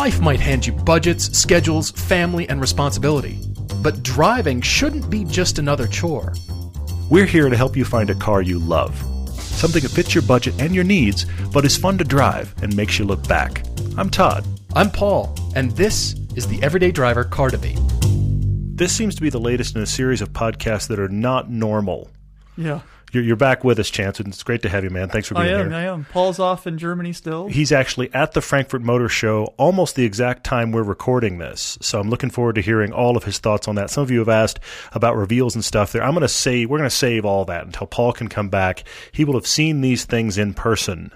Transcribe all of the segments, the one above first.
Life might hand you budgets, schedules, family, and responsibility. But driving shouldn't be just another chore. We're here to help you find a car you love. Something that fits your budget and your needs, but is fun to drive and makes you look back. I'm Todd. I'm Paul, and this is the Everyday Driver Car Debate. This seems to be the latest in a series of podcasts that are not normal. Yeah. You're, you're back with us, Chance, and it's great to have you, man. Thanks for being I am, here. I am. Paul's off in Germany still. He's actually at the Frankfurt Motor Show almost the exact time we're recording this. So I'm looking forward to hearing all of his thoughts on that. Some of you have asked about reveals and stuff there. I'm going to say we're going to save all that until Paul can come back. He will have seen these things in person.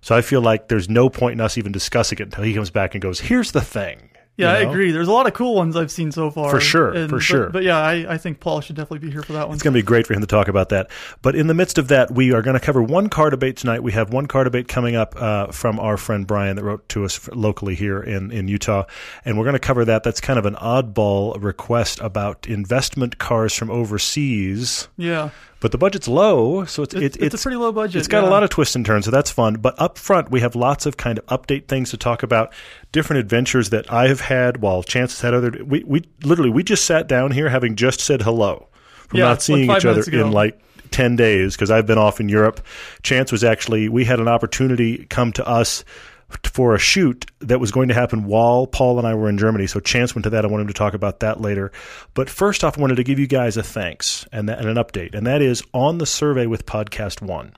So I feel like there's no point in us even discussing it until he comes back and goes, "Here's the thing." Yeah, I know? agree. There's a lot of cool ones I've seen so far. For sure, for sure. But, yeah, I, I think Paul should definitely be here for that one. It's going to be great for him to talk about that. But in the midst of that, we are going to cover one car debate tonight. We have one car debate coming up uh, from our friend Brian that wrote to us locally here in, in Utah. And we're going to cover that. That's kind of an oddball request about investment cars from overseas. yeah. But the budget's low, so it's It's, it, it's, a pretty low budget. it's got a lot of twists and turns, so that's fun. But up front, we have lots of kind of update things to talk about, different adventures that I have had while Chance has had other. We, we literally we just sat down here having just said hello from Yeah, not seeing five each other ago. in like. 10 days because I've been off in Europe. Chance was actually, we had an opportunity come to us for a shoot that was going to happen while Paul and I were in Germany. So Chance went to that. I want him to talk about that later. But first off, I wanted to give you guys a thanks and, that, and an update. And that is on the survey with Podcast One.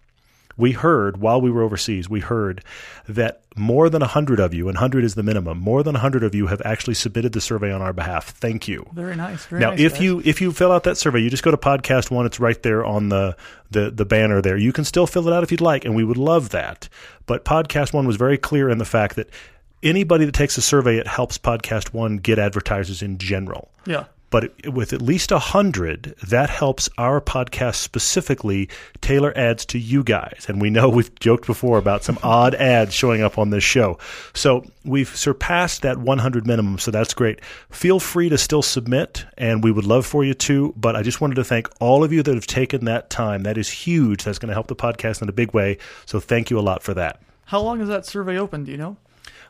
We heard while we were overseas, we heard that more than 100 of you, and 100 is the minimum, more than 100 of you have actually submitted the survey on our behalf. Thank you. Very nice. Very Now, nice, if guys. you if you fill out that survey, you just go to podcast one. It's right there on the, the the banner there. You can still fill it out if you'd like, and we would love that. But podcast one was very clear in the fact that anybody that takes a survey, it helps podcast one get advertisers in general. Yeah. But with at least a hundred, that helps our podcast specifically tailor ads to you guys. And we know we've joked before about some odd ads showing up on this show. So we've surpassed that 100 minimum. So that's great. Feel free to still submit, and we would love for you to. But I just wanted to thank all of you that have taken that time. That is huge. That's going to help the podcast in a big way. So thank you a lot for that. How long is that survey open? Do you know?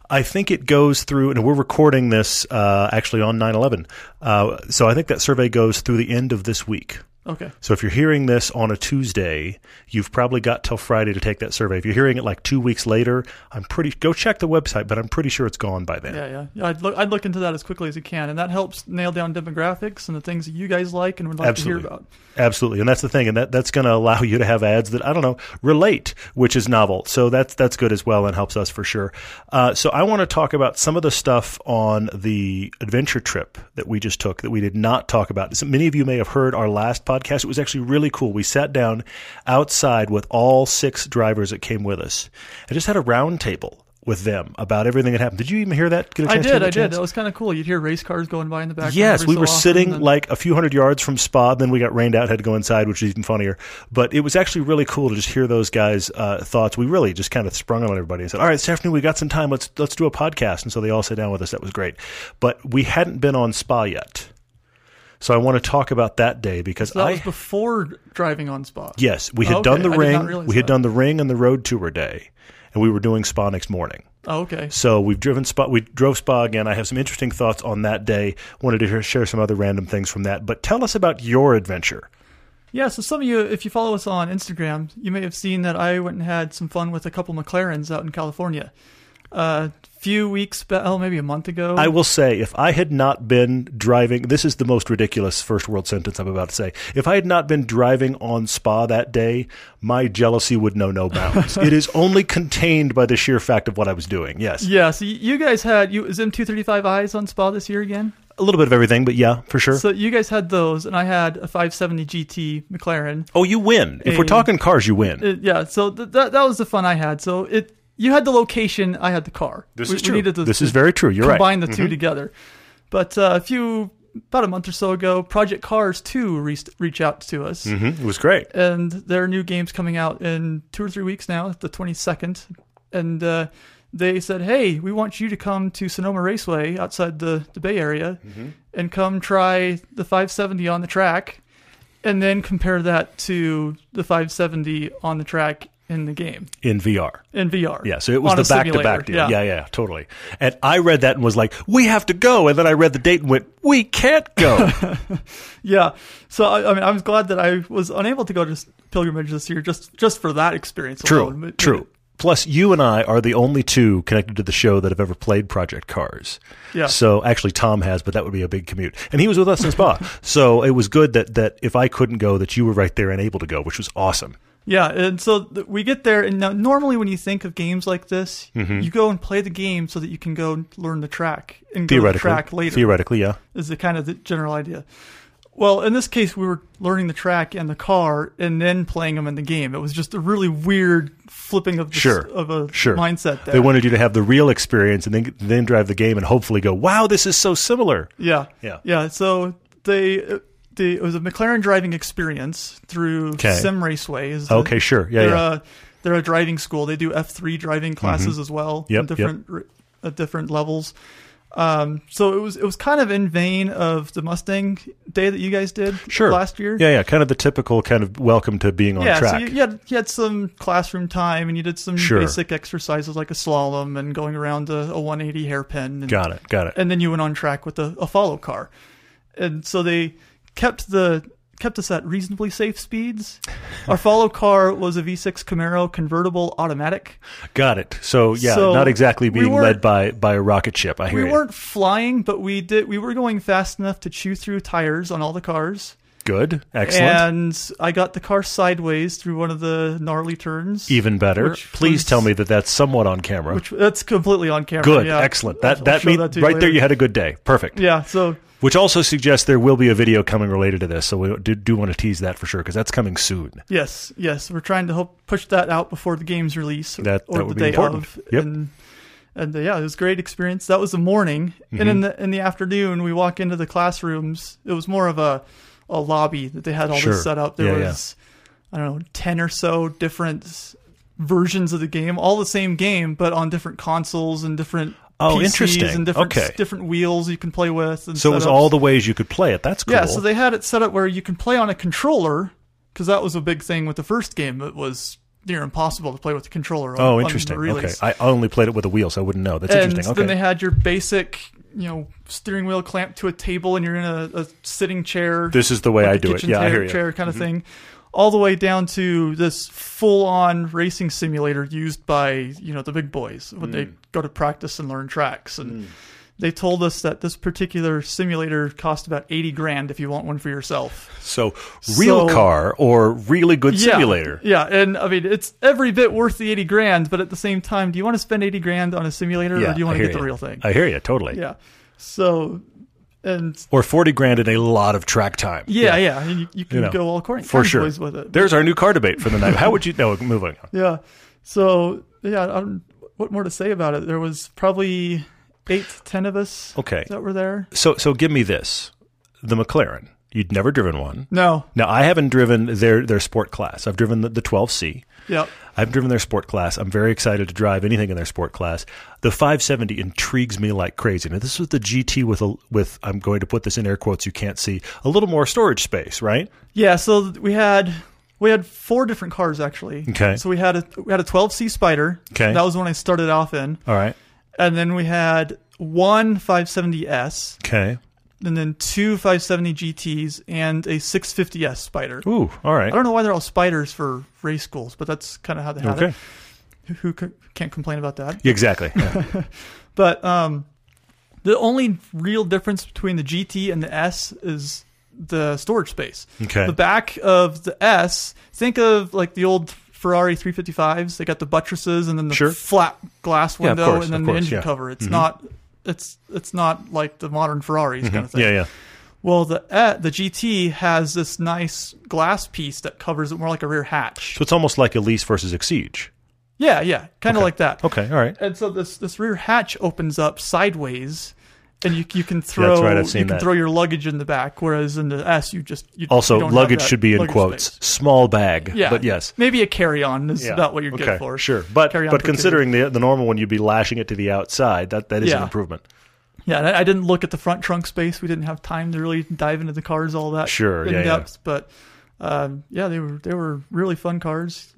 I think it goes through, and we're recording this uh, actually on 9 11. Uh, so I think that survey goes through the end of this week. Okay. So if you're hearing this on a Tuesday, you've probably got till Friday to take that survey. If you're hearing it like two weeks later, I'm pretty go check the website, but I'm pretty sure it's gone by then. Yeah, yeah. yeah I'd look. I'd look into that as quickly as you can, and that helps nail down demographics and the things that you guys like and would like Absolutely. to hear about. Absolutely, and that's the thing, and that, that's going to allow you to have ads that I don't know relate, which is novel. So that's that's good as well, and helps us for sure. Uh, so I want to talk about some of the stuff on the adventure trip that we just took that we did not talk about. So many of you may have heard our last podcast. It was actually really cool. We sat down outside with all six drivers that came with us, I just had a round table with them about everything that happened. Did you even hear that? Get a I chance to hear did. I did. That was kind of cool. You'd hear race cars going by in the background. Yes, we so were sitting and- like a few hundred yards from Spa. Then we got rained out, had to go inside, which is even funnier. But it was actually really cool to just hear those guys' uh, thoughts. We really just kind of sprung on everybody and said, "All right, this afternoon we got some time. Let's let's do a podcast." And so they all sat down with us. That was great. But we hadn't been on Spa yet, so I want to talk about that day because So that I was before driving on spot. yes we had Oh, done the I ring. We had that. done the ring and the road tour day, and we were doing Spa next morning. Oh, okay. So we've driven Spa. We drove Spa again. I have some interesting thoughts on that day. Wanted to share some other random things from that. But tell us about your adventure. Yeah, so some of you, if you follow us on Instagram, you may have seen that I went and had some fun with a couple McLarens out in California. A few weeks, oh, maybe a month ago. I will say, if I had not been driving, this is the most ridiculous first world sentence I'm about to say. If I had not been driving on Spa that day, my jealousy would know no bounds. it is only contained by the sheer fact of what I was doing. Yes, yeah, so you guys had you is M235Is on Spa this year again? a little bit of everything, but yeah, for sure. So you guys had those, and I had a 570 GT McLaren. oh, you win. If we're talking cars, you win. Uh, yeah, so th- that that was the fun I had. So it you had the location, I had the car. This we, is true. needed to This is very true. You're right. combine the two together. But uh, a few about a month or so ago, Project Cars 2 reached reach out to us. hmm It was great. and there are new games coming out in two or three weeks now, the 22nd. And uh, they said, hey, we want you to come to Sonoma Raceway outside the, the Bay Area and come try the 570 on the track and then compare that to the 570 on the track in the game in VR. in VR. Yeah, so it was on the back to back deal. Yeah. yeah, totally. And I read that and was like, we have to go. And then I read the date and went, we can't go. Yeah. So I, I mean, I was glad that I was unable to go to pilgrimage this year just just for that experience. true, alone. True. Plus, you and I are the only two connected to the show that have ever played Project Cars. Yeah. So actually, Tom has, but that would be a big commute. And he was with us in Spa. so it was good that, that if I couldn't go, that you were right there and able to go, which was awesome. Yeah, and so th- we get there, and now normally when you think of games like this, Mm-hmm. you go and play the game so that you can go learn the track and go to the track later. Theoretically, yeah. is the kind of the general idea. Well, in this case, we were learning the track and the car, and then playing them in the game. It was just a really weird flipping of the, Sure. of a Sure. mindset there. They wanted you to have the real experience and then then drive the game and hopefully go, wow, this is so similar. Yeah. Yeah. Yeah. So they, they it was a McLaren driving experience through Okay. Sim Raceway. Is the, Okay, sure. Yeah, they're yeah. A, they're a driving school. They do F three driving classes as well. Yep, different r- at different levels. Um, so it was it was kind of in vein of the Mustang day that you guys did Sure. last year. Yeah, yeah. Kind of the typical kind of welcome to being on yeah, track. so you, you had you had some classroom time and you did some Sure. basic exercises like a slalom and going around a, a 180 hairpin. And, got it. Got it. and then you went on track with a, a follow car, and so they kept the kept us at reasonably safe speeds. Our follow car was a V6 Camaro convertible automatic. Got it. So yeah, So, not exactly being weren't- led by by a rocket ship. I hear We you. weren't flying, but we did. We were going fast enough to chew through tires on all the cars. Good. Excellent. And I got the car sideways through one of the gnarly turns. Even better. Please was- tell me that that's somewhat on camera. Which that's completely on camera. good. yeah. Excellent. I'll That that show mean, to you right there you had a good day. Perfect. Yeah. So Which also suggests there will be a video coming related to this. So we do, do want to tease that for sure because that's coming soon. yes, yes, we're trying to help push that out before the game's release or, That- or that the be day important. of. Yep. And and uh, yeah, it was a great experience. That was the morning, and Mm-hmm. in the in the afternoon, we walk into the classrooms. It was more of a a lobby that they had all Sure. this set up. There Yeah, yeah. was I don't know ten or so different versions of the game, all the same game, but on different consoles and different. Oh, PCs interesting. And different Okay. different wheels you can play with. And So it was all the ways you could play it. That's cool. Yeah, so they had it set up where you can play on a controller because that was a big thing with the first game. It was near impossible to play with the controller. On, oh, interesting. Okay. I only played it with a wheel, so I wouldn't know. That's and interesting. Okay. And then they had your basic, you know, steering wheel clamped to a table, and you're in a, a sitting chair. this is the way like I do it. Yeah, I hear you. Mm-hmm. chair kind of thing. All the way down to this full-on racing simulator used by you know the big boys when Mm. they go to practice and learn tracks and. They told us that this particular simulator cost about eighty grand if you want one for yourself. So real So- car or really good simulator. Yeah, yeah, and I mean it's every bit worth the eighty grand, but at the same time, do you want to spend eighty grand on a simulator Yeah, or do you want to hear get the real thing? I hear you totally. yeah. So, and Or forty grand and a lot of track time. yeah, yeah, and you, you can You know, go all according for sure. with it. There's our new car debate for the night. How would you? No, moving on. yeah. So yeah, I don't, what more to say about it? There was probably eight, ten of us Okay. that were there. So so give me this: the McLaren. You'd never driven one. No, Now I haven't driven their their sport class. I've driven the, the 12C. yeah, I've driven their sport class. I'm very excited to drive anything in their sport class. The 570 intrigues me like crazy. Now this was the GT with a with I'm going to put this in air quotes you can't see a little more storage space, right? yeah. So we had. We had four different cars actually. Okay. So we had a we had a 12C Spider. Okay. That was the one I started off in. All right. and then we had one 570S, Okay. And then two 570 GTs, and a 650S Spider. Ooh. All right. I don't know why they're all spiders for race schools, but that's kind of how they have Okay. it. Who, can't complain about that? Exactly. Yeah. But um, the only real difference between the GT and the S is the storage space. Okay. The back of the S, think of like the old Ferrari 355s. They got the buttresses and then the Sure. flat glass Yeah, window course, and then of the engine yeah. cover. It's not it's it's not like the modern Ferraris kind of thing. yeah. Yeah. Well, the uh, the GT has this nice glass piece that covers it more like a rear hatch. So it's almost like Elise versus Exige. Yeah, yeah, kind of like that. Okay. All right. And so this this rear hatch opens up sideways, and you you can throw That's right, I've seen you can that. throw your luggage in the back. Whereas in the S, you just you Also, you don't have luggage that should be in luggage quotes. space. Small bag. Yeah, But yes. maybe a carry on is Yeah. about what you're good for. Sure. But Carry-on but for considering the the normal one, you'd be lashing it to the outside. That that is an Yeah. improvement. Yeah, and I, I didn't look at the front trunk space. We didn't have time to really dive into the cars all that Sure, in yeah, yeah. depth. But um, yeah, they were they were really fun cars.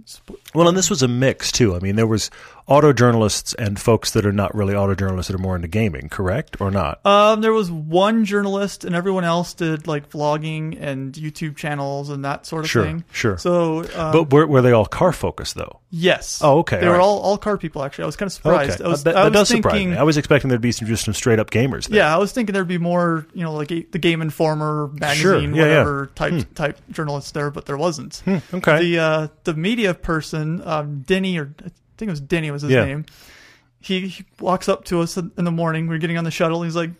Well, and this was a mix too. I mean, there was auto journalists and folks that are not really auto journalists that are more into gaming, correct or not? Um, there was one journalist, and everyone else did like vlogging and YouTube channels and that sort of Sure, thing. sure. So, um, but were, were they all car focused though? yes. Oh, okay, They all were right. all all car people. Actually, I was kind of surprised. okay, I was, that, I was does surprise me. I was expecting there'd be some just some straight up gamers. There. Yeah, I was thinking there'd be more, you know, like a, the Game Informer magazine, Sure, yeah, Hmm. yeah. whatever type type journalists there, but there wasn't. okay. The uh, the media person, um, Denny, or I think it was Denny was his Yeah. name. He, he walks up to us in the morning. We're getting on the shuttle. He's like,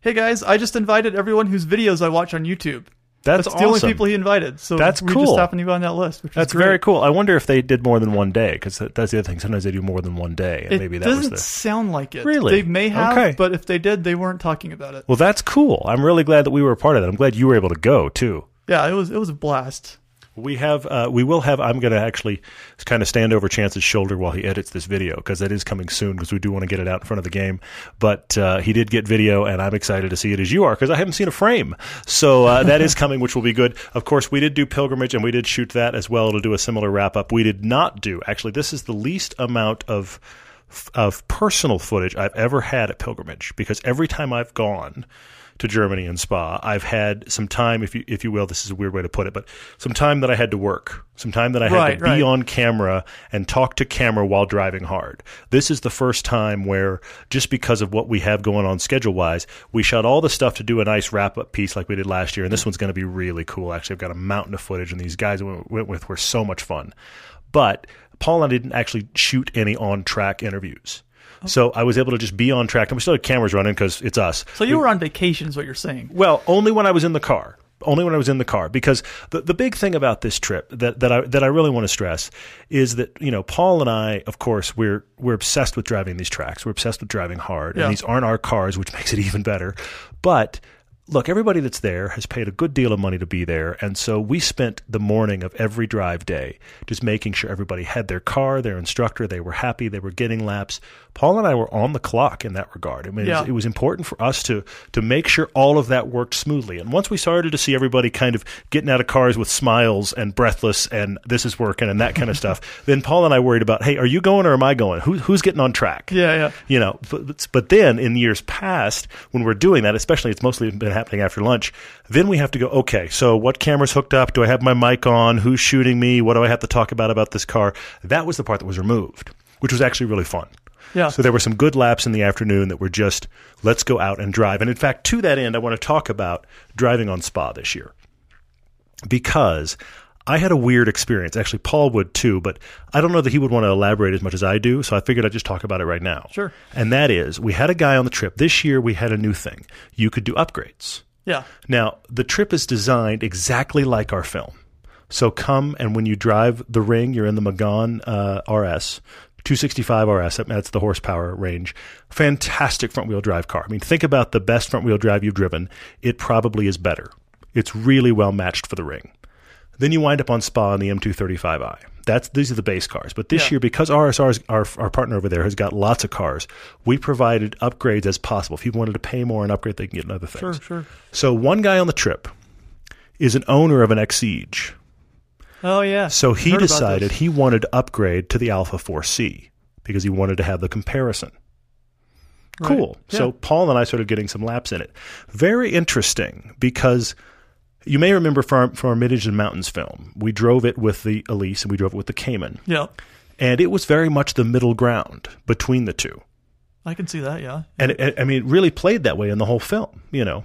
"Hey guys, I just invited everyone whose videos I watch on YouTube. That's, That's the only people he invited. So That's we cool. just happened to be on that list. Which That's very cool. I wonder if they did more than one day because that's the other thing. Sometimes they do more than one day, and It maybe that doesn't was the. sound like it. Really? They may have, Okay. but if they did, they weren't talking about it. Well, that's cool. I'm really glad that we were a part of that. I'm glad you were able to go too. Yeah, it was it was a blast. We have, uh, we will have. I'm going to actually kind of stand over Chance's shoulder while he edits this video because that is coming soon because we do want to get it out in front of the game. But uh, he did get video, and I'm excited to see it as you are because I haven't seen a frame. So uh, that is coming, which will be good. Of course, we did do pilgrimage, and we did shoot that as well to do a similar wrap up. We did not do actually. This is the least amount of of personal footage I've ever had at pilgrimage because every time I've gone to Germany and Spa, I've had some time, if you if you will, this is a weird way to put it, but some time that I had to work, some time that I had Right, to be right. on camera and talk to camera while driving hard. This is the first time where just because of what we have going on schedule wise, we shot all the stuff to do a nice wrap up piece like we did last year, and this one's going to be really cool. Actually, I've got a mountain of footage, and these guys we went with were so much fun. But Paul and I didn't actually shoot any on track interviews. So I was able to just be on track, and we still had cameras running because it's us. So you were on vacation, is what you're saying? Well, only when I was in the car. Only when I was in the car, because the the big thing about this trip that, that I that I really want to stress is that you know Paul and I, of course, we're we're obsessed with driving these tracks. We're obsessed with driving hard, Yeah. and these aren't our cars, which makes it even better. But look, everybody that's there has paid a good deal of money to be there, and so we spent the morning of every drive day just making sure everybody had their car, their instructor, they were happy, they were getting laps. Paul and I were on the clock in that regard. I mean, it was- it was important for us to to make sure all of that worked smoothly. And once we started to see everybody kind of getting out of cars with smiles and breathless and this is working and that kind of stuff, then Paul and I worried about, hey, are you going or am I going? Who, who's getting on track? Yeah, yeah. You know, but, but then in years past, when we're doing that, especially it's mostly been happening after lunch, then we have to go, okay, so what camera's hooked up? Do I have my mic on? Who's shooting me? What do I have to talk about about this car? That was the part that was removed, which was actually really fun. Yeah. So there were some good laps in the afternoon that were just let's go out and drive. And in fact, to that end, I want to talk about driving on Spa this year because I had a weird experience. Actually, Paul would too, but I don't know that he would want to elaborate as much as I do. So I figured I'd just talk about it right now. Sure. And that is, we had a guy on the trip this year. We had a new thing. You could do upgrades. Yeah. Now, the trip is designed exactly like our film. So come and when you drive the ring, you're in the Megane uh, RS, 265 RS. That's the horsepower range. Fantastic front wheel drive car. I mean, think about the best front wheel drive you've driven. It probably is better. It's really well matched for the ring. Then you wind up on Spa on the M235i. That's these are the base cars. But this Yeah. year, because RSR's our our partner over there has got lots of cars, we provided upgrades as possible. If people wanted to pay more and upgrade, they can get another thing. Sure, sure. So one guy on the trip is an owner of an Exige. Oh yeah. So he decided he wanted to upgrade to the Alfa 4C because he wanted to have the comparison. Right. Cool. So Paul and I started getting some laps in it. Very interesting because you may remember from our, from our Midage and Mountains film, we drove it with the Elise and we drove it with the Cayman. Yeah. And it was very much the middle ground between the two. I can see that. Yeah. And it, I mean, it really played that way in the whole film, you know.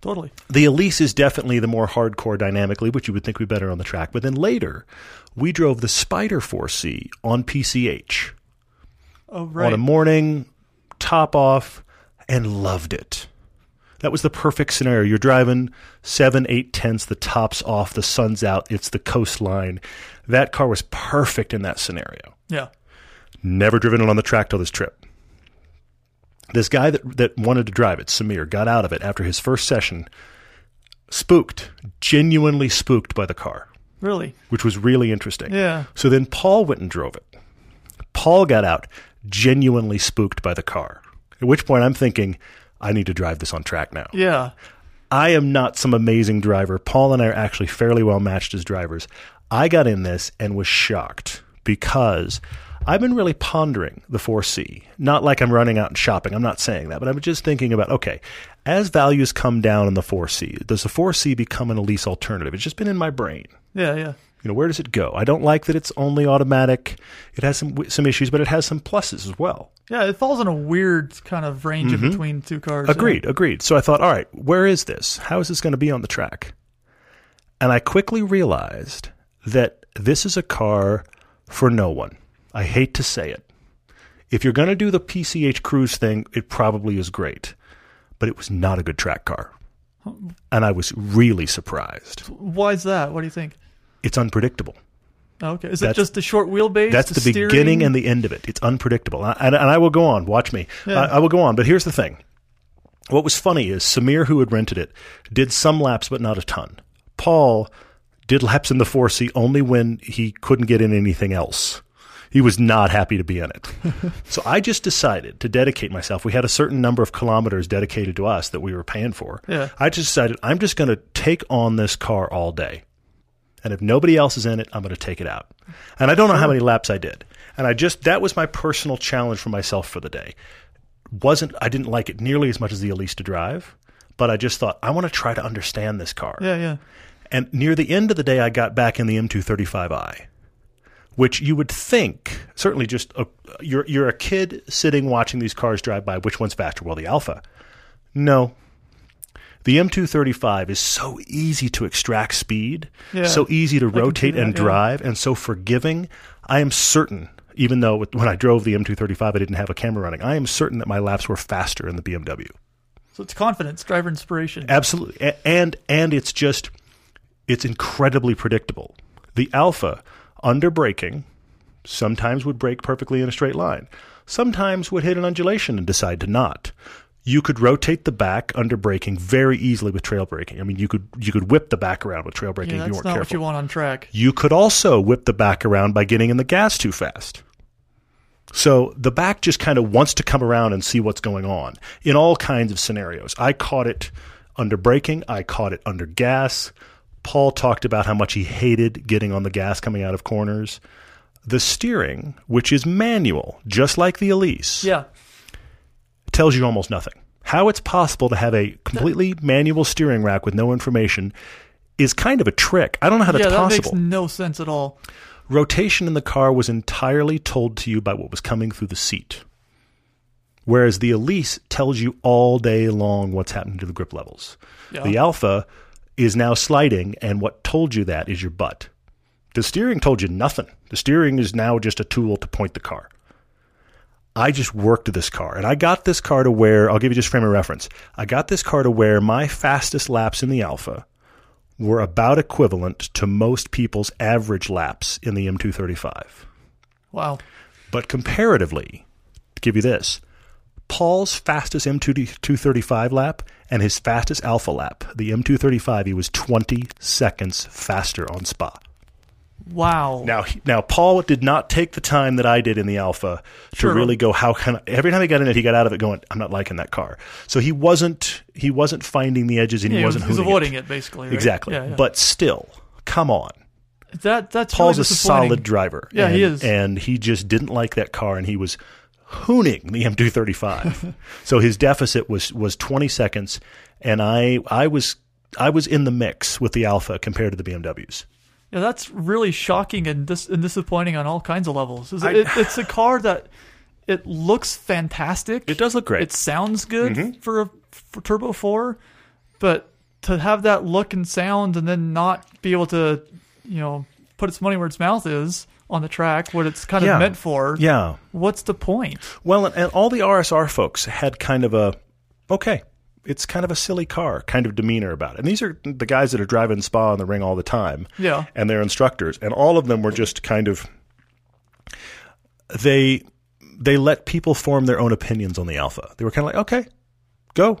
Totally. The Elise is definitely the more hardcore dynamically, which you would think would be better on the track. But then later, we drove the Spider 4C on PCH Oh right. on a morning, top off, and loved it. That was the perfect scenario. You're driving seven, eight tenths, the top's off, the sun's out, it's the coastline. That car was perfect in that scenario. yeah. Never driven it on the track till this trip. This guy that, that wanted to drive it, Samir, got out of it after his first session, spooked, genuinely spooked by the car, Really. which was really interesting. Yeah. So then Paul went and drove it. Paul got out, genuinely spooked by the car. At which point I'm thinking, I need to drive this on track now. Yeah. I am not some amazing driver. Paul and I are actually fairly well matched as drivers. I got in this and was shocked because I've been really pondering the 4C. Not like I'm running out and shopping. I'm not saying that, but I'm just thinking about okay, as values come down in the 4C, does the 4C become an Elise alternative? It's just been in my brain. Yeah, yeah. You know, where does it go? I don't like that it's only automatic. It has some some issues, but it has some pluses as well. Yeah, it falls in a weird kind of range in between two cars. Mm-hmm. Agreed, agreed. So I thought, all right, where is this? How is this going to be on the track? And I quickly realized that this is a car for no one. I hate to say it. If you're going to do the PCH cruise thing, it probably is great, but it was not a good track car. And I was really surprised. Why is that? What do you think? It's unpredictable. Oh, Okay, is it just the short wheelbase? That's the, steering? beginning and the end of it. It's unpredictable. And, and I will go on. Watch me. Yeah. I, I will go on. But here's the thing. What was funny is Samir, who had rented it, did some laps, but not a ton. Paul did laps in the 4C only when he couldn't get in anything else. He was not happy to be in it. so I just decided to dedicate myself. We had a certain number of kilometers dedicated to us that we were paying for. Yeah. I just decided I'm just going to take on this car all day. And if nobody else is in it, I'm going to take it out. And I don't know how many laps I did. And I just that was my personal challenge for myself for the day. Wasn't I didn't like it nearly as much as the Elise to drive, but I just thought I want to try to understand this car. Yeah, yeah. And near the end of the day, I got back in the M235i, which you would think certainly just a, you're you're a kid sitting watching these cars drive by. Which one's faster? Well, the Alfa. No. The M235 is so easy to extract speed, Yeah, so easy to see rotate that, and yeah. drive, and so forgiving. I am certain, even though when I drove the M235, I didn't have a camera running, I am certain that my laps were faster in the BMW. So it's confidence, driver inspiration. Absolutely, and and it's just it's incredibly predictable. The Alfa under braking sometimes would brake perfectly in a straight line. Sometimes would hit an undulation and decide to not. You could rotate the back under braking very easily with trail braking. I mean, you could you could whip the back around with trail braking yeah, if you weren't not careful. what you want on track. You could also whip the back around by getting in the gas too fast. So the back just kind of wants to come around and see what's going on in all kinds of scenarios. I caught it under braking, I caught it under gas. Paul talked about how much he hated getting on the gas coming out of corners. The steering, which is manual, just like the Elise, Yeah. tells you almost nothing. How it's possible to have a completely manual steering rack with no information is kind of a trick. I don't know how that's yeah, that possible makes no sense at all. rotation in the car was entirely told to you by what was coming through the seat. Whereas the Elise tells you all day long what's happening to the grip levels. Yeah. The Alfa is now sliding, and what told you that is your butt. The steering told you nothing. The steering is now just a tool to point the car. I just worked this car, and I got this car to where I'll give you just frame of reference. I got this car to where my fastest laps in the Alfa were about equivalent to most people's average laps in the M235. Wow. But comparatively, to give you this, Paul's fastest M235 lap and his fastest Alfa lap, the M235, he was 20 seconds faster on Spa. Wow. Now, now Paul did not take the time that I did in the Alfa to Sure. really go. How can I, every time he got in it, he got out of it going, "I'm not liking that car." So he wasn't he wasn't finding the edges and yeah, he he was, wasn't he was avoiding it. it, basically. right? exactly. Yeah, yeah. But still, come on. that that's Paul's really a solid driver. Yeah, and, he is. And he just didn't like that car, and he was hooning the M235. so his deficit was was 20 seconds, and I I was I was in the mix with the Alfa compared to the BMWs. Yeah, that's really shocking and dis- and disappointing on all kinds of levels. It's, I- it, it's a car that it looks fantastic. It does look great. It sounds good Mm-hmm. for a for Turbo Four, but to have that look and sound and then not be able to, you know, put its money where its mouth is on the track, what it's kind of Yeah. meant for. yeah. What's the point? Well, and, and all the RSR folks had kind of a okay. It's kind of a silly car kind of demeanor about it. And these are the guys that are driving Spa on the ring all the time. Yeah. and their instructors, and all of them were just kind of they they let people form their own opinions on the alfa. They were kind of like, okay, go.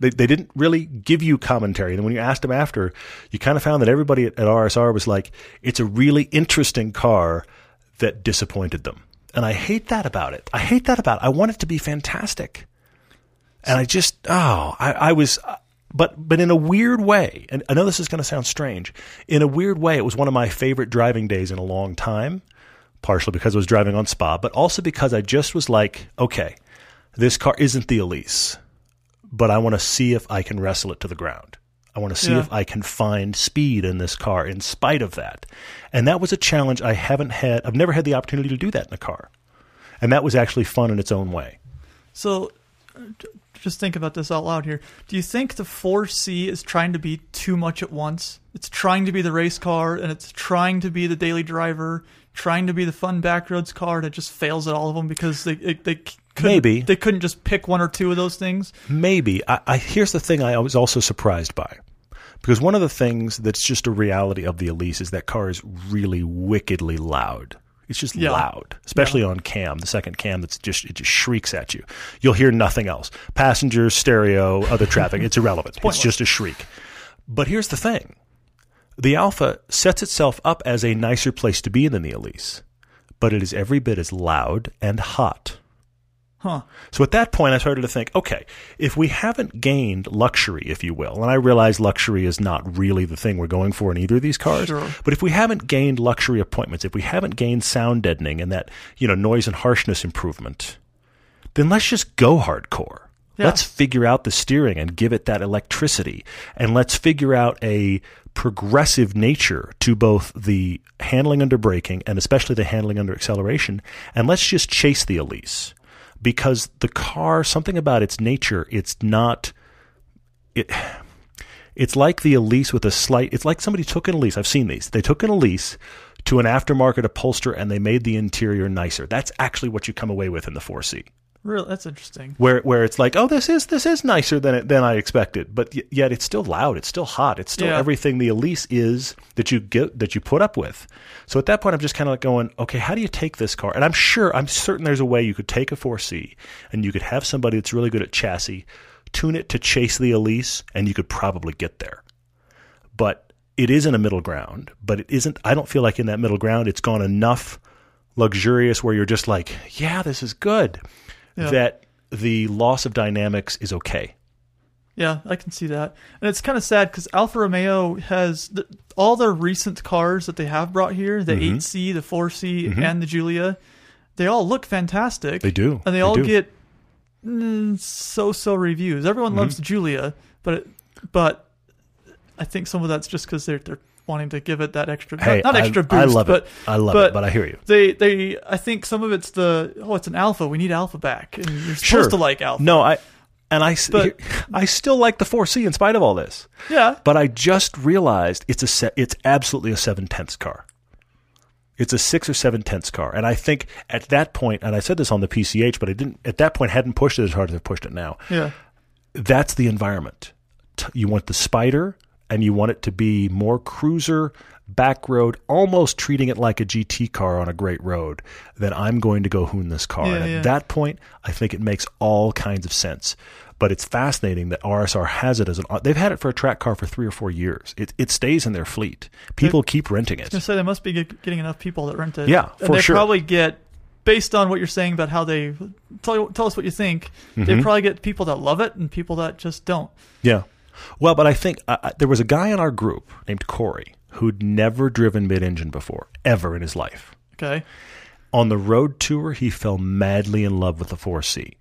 They they didn't really give you commentary. And when you asked them after, you kind of found that everybody at, RSR was like, it's a really interesting car that disappointed them. And I hate that about it. I hate that about it. I want it to be fantastic. And I just, oh, I, I was, uh, but but in a weird way, and I know this is going to sound strange. In a weird way, it was one of my favorite driving days in a long time. Partially because I was driving on Spa, but also because I just was like, okay, this car isn't the Elise, but I want to see if I can wrestle it to the ground. I want to see Yeah. if I can find speed in this car in spite of that. And that was a challenge I haven't had. I've never had the opportunity to do that in a car. And that was actually fun in its own way. So, uh, just think about this out loud here. Do you think the 4C is trying to be too much at once? It's trying to be the race car, and it's trying to be the daily driver, trying to be the fun backroads car, and it just fails at all of them because they they, they couldn't, Maybe. they couldn't just pick one or two of those things. Maybe. I, I here's the thing I was also surprised by. Because one of the things that's just a reality of the Elise is that car is really wickedly loud. It's just Yeah. loud, especially on cam, the second cam that's just it just shrieks at you. You'll hear nothing else. Passengers, stereo, other traffic, it's irrelevant. it's pointless. just a shriek. But here's the thing. The Alfa sets itself up as a nicer place to be than the Elise, but it is every bit as loud and hot. Huh. So at that point, I started to think, okay, if we haven't gained luxury, if you will, and I realize luxury is not really the thing we're going for in either of these cars, Sure. but if we haven't gained luxury appointments, if we haven't gained sound deadening and that, you know, noise and harshness improvement, then let's just go hardcore. Yeah. Let's figure out the steering and give it that electricity. And let's figure out a progressive nature to both the handling under braking and especially the handling under acceleration. And let's just chase the Elise because the car, something about its nature, it's not, it, it's like the Elise with a slight, it's like somebody took an Elise. I've seen these. They took an Elise to an aftermarket upholster and they made the interior nicer. That's actually what you come away with in the 4C Really, that's interesting. where where it's like, oh, this is this is nicer than it, than I expected, but y- yet it's still loud, it's still hot, it's still Yeah. everything the Elise is that you get that you put up with. So at that point, I'm just kind of like going, okay, how do you take this car? And I'm sure, I'm certain there's a way you could take a 4C and you could have somebody that's really good at chassis, tune it to chase the Elise, and you could probably get there. But it isn't a middle ground. But it isn't. I don't feel like in that middle ground, it's gone enough luxurious where you're just like, yeah, this is good Yeah. that the loss of dynamics is okay. Yeah, I can see that. And it's kind of sad because Alfa Romeo has the, all their recent cars that they have brought here the Mm-hmm. 8C, the 4C, and the Giulia they all look fantastic. They do. And they, They all do. get mm, so so reviews. Everyone loves Mm-hmm. the Giulia, but it, but I think some of that's just because they're, they're wanting to give it that extra, Hey, not, not I- extra boost, I love but, it. I love but it, but I hear you. They, they, I think some of it's the, oh, it's an alfa. We need alfa back. And you're supposed Sure. to like alfa. No, I and I But- I still like the 4C in spite of all this. Yeah. But I just realized it's a se- it's absolutely a seven tenths car. It's a six or seven tenths car, and I think at that point, and I said this on the PCH, but I didn't at that point hadn't pushed it as hard as I've pushed it now. Yeah. that's the environment. You want the spider, and you want it to be more cruiser, back road, almost treating it like a GT car on a great road. Then I'm going to go hoon this car. Yeah, and at yeah. that point, I think it makes all kinds of sense. But it's fascinating that RSR has it as an. They've had it for a track car for three or four years. It it stays in their fleet. People keep renting it. gonna say they must be getting enough people that rent it. Yeah, and for they sure. probably get based on what you're saying about how they tell tell us what you think. Mm-hmm. They probably get people that love it and people that just don't. Yeah. Well, but I think uh, uh, there was a guy in our group named Corey who'd never driven mid-engine before, ever in his life. Okay, On the road tour, he fell madly in love with the 4C.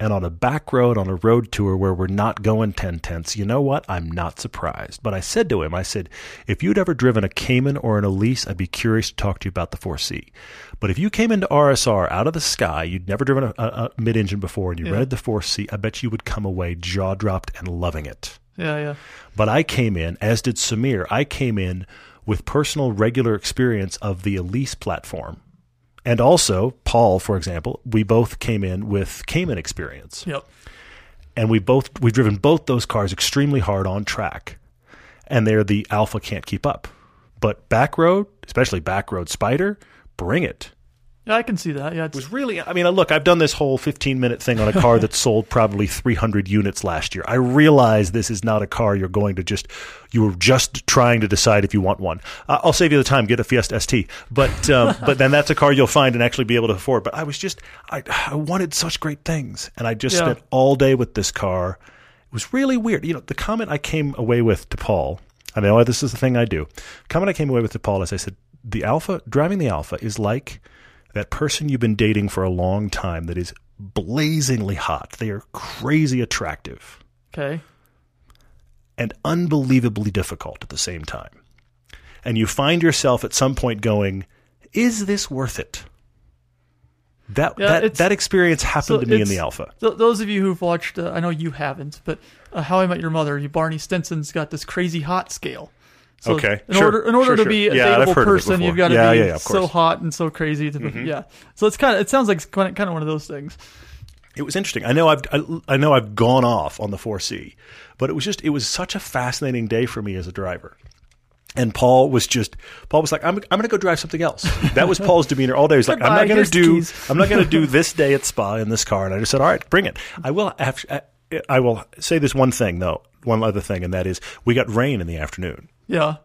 And on a back road on a road tour where we're not going 10 tenths, you know what? I'm not surprised. But I said to him, I said, if you'd ever driven a Cayman or an Elise, I'd be curious to talk to you about the 4C. But if you came into RSR out of the sky, you'd never driven a, a, a mid engine before, and you Yeah. rented the 4C, I bet you would come away jaw dropped and loving it. yeah, yeah, But I came in, as did Samir, I came in with personal regular experience of the Elise platform. And also, Paul, for example, we both came in with Cayman experience. yep. And we both we've driven both those cars extremely hard on track. And they're the Alfa can't keep up. But back road, especially back road Spider, bring it. Yeah, I can see that. Yeah, it's, was really i mean look i've done this whole 15 minute thing on a car that sold probably 300 units last year i realize this is not a car you're going to just you were just trying to decide if you want one uh, i'll save you the time get a fiesta st but um, but then that's a car you'll find and actually be able to afford but i was just i, I wanted such great things and i just Yeah. spent all day with this car It was really weird. You know, the comment I came away with to Paul, I know this is the thing I do. comment I came away with to Paul is I said, the Alfa driving the Alfa is like that person you've been dating for a long time that is blazingly hot. They are crazy attractive Okay. and unbelievably difficult at the same time. And you find yourself at some point going, is this worth it? That Yeah, that that experience happened so to me in the Alfa. Th- those of you who've watched, uh, I know you haven't, but uh, How I Met Your Mother, Barney Stinson's got this crazy hot scale. So Okay, In sure, order, in order sure, to sure. be a Yeah, dateable heard of it person, you've got to Yeah, be yeah, so. Mm-hmm. hot and so crazy. To, Yeah. So it's kind of, it sounds like kind of, one of those things. It was interesting. I know I've I, I know I've gone off on the 4C, but it was just it was such a fascinating day for me as a driver. And Paul was just Paul was like, I'm I'm going to go drive something else. That was Paul's demeanor all day. He's like, I'm not going to do. I'm not going to do this day at Spa in this car. And I just said, all right, bring it. I will have, I will say this one thing though, one other thing, and that is we got rain in the afternoon. Yeah.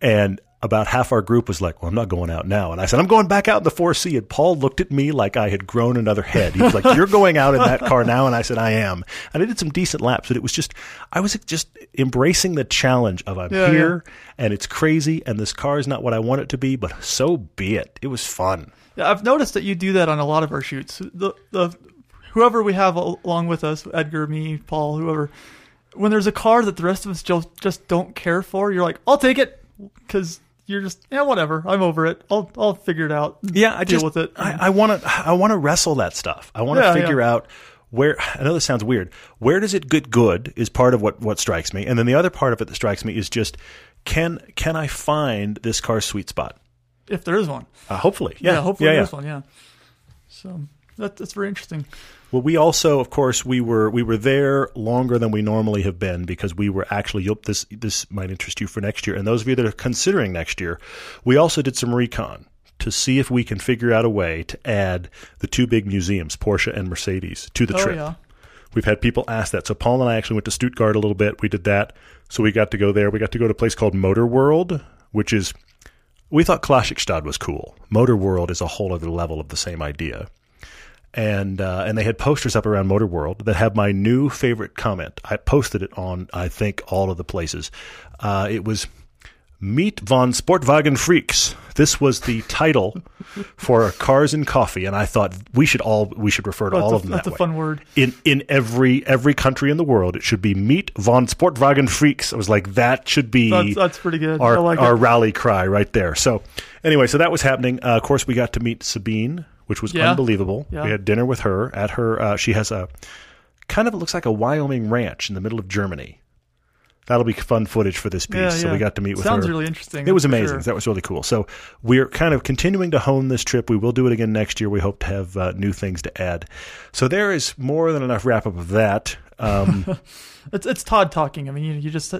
And about half our group was like, "Well, I'm not going out now." And I said, "I'm going back out in the 4C." And Paul looked at me like I had grown another head. He was like, "You're going out in that car now?" And I said, "I am." And I did some decent laps, but it was just I was just embracing the challenge of I'm Yeah, here and it's crazy and this car is not what I want it to be, but so be it. It was fun. Yeah, I've noticed that you do that on a lot of our shoots. The the whoever we have along with us, Edgar, me, Paul, whoever, when there's a car that the rest of us just just don't care for, you're like, I'll take it because you're just yeah, whatever. I'm over it. I'll I'll figure it out. Yeah, I deal just with it. I, I want to I want to wrestle that stuff. I want to Yeah, figure yeah. out where I know this sounds weird. Where does it get good is part of what what strikes me, and then the other part of it that strikes me is just can can I find this car's sweet spot? if there is one. Uh, hopefully, yeah, Yeah, hopefully yeah. there's one. Yeah. So that that's very interesting. Well, we also, of course, we were we were there longer than we normally have been because we were actually. This this might interest you for next year, and those of you that are considering next year, we also did some recon to see if we can figure out a way to add the two big museums, Porsche and Mercedes, to the Oh trip. yeah. We've had people ask that. So Paul and I actually went to Stuttgart a little bit. We did that. So we got to go there. We got to go to a place called Motor World, which is we thought Klassikstadt was cool. Motor World is a whole other level of the same idea. And uh, and they had posters up around Motor World that have my new favorite comment. I posted it on I think all of the places. Uh, it was Meet von Sportwagen Freaks. This was the title for Cars and Coffee, and I thought we should all we should refer to That's all a, of them that's that a way fun word. in in every every country in the world. It should be Meet von Sportwagen Freaks. I was like, that should be That's, that's pretty good. our like our rally cry right there. So anyway, so that was happening. Uh, of course, we got to meet Sabine, which was Yeah. unbelievable. Yeah. We had dinner with her at her. Uh, she has a kind of it looks like a Wyoming ranch in the middle of Germany. That'll be fun footage for this piece. Yeah, So we got to meet with her. Sounds really interesting. It was amazing. sure. That was really cool. So we're kind of continuing to hone this trip. We will do it again next year. We hope to have uh, new things to add. So there is more than enough wrap up of that. Um, It's it's Todd talking. I mean, you, you just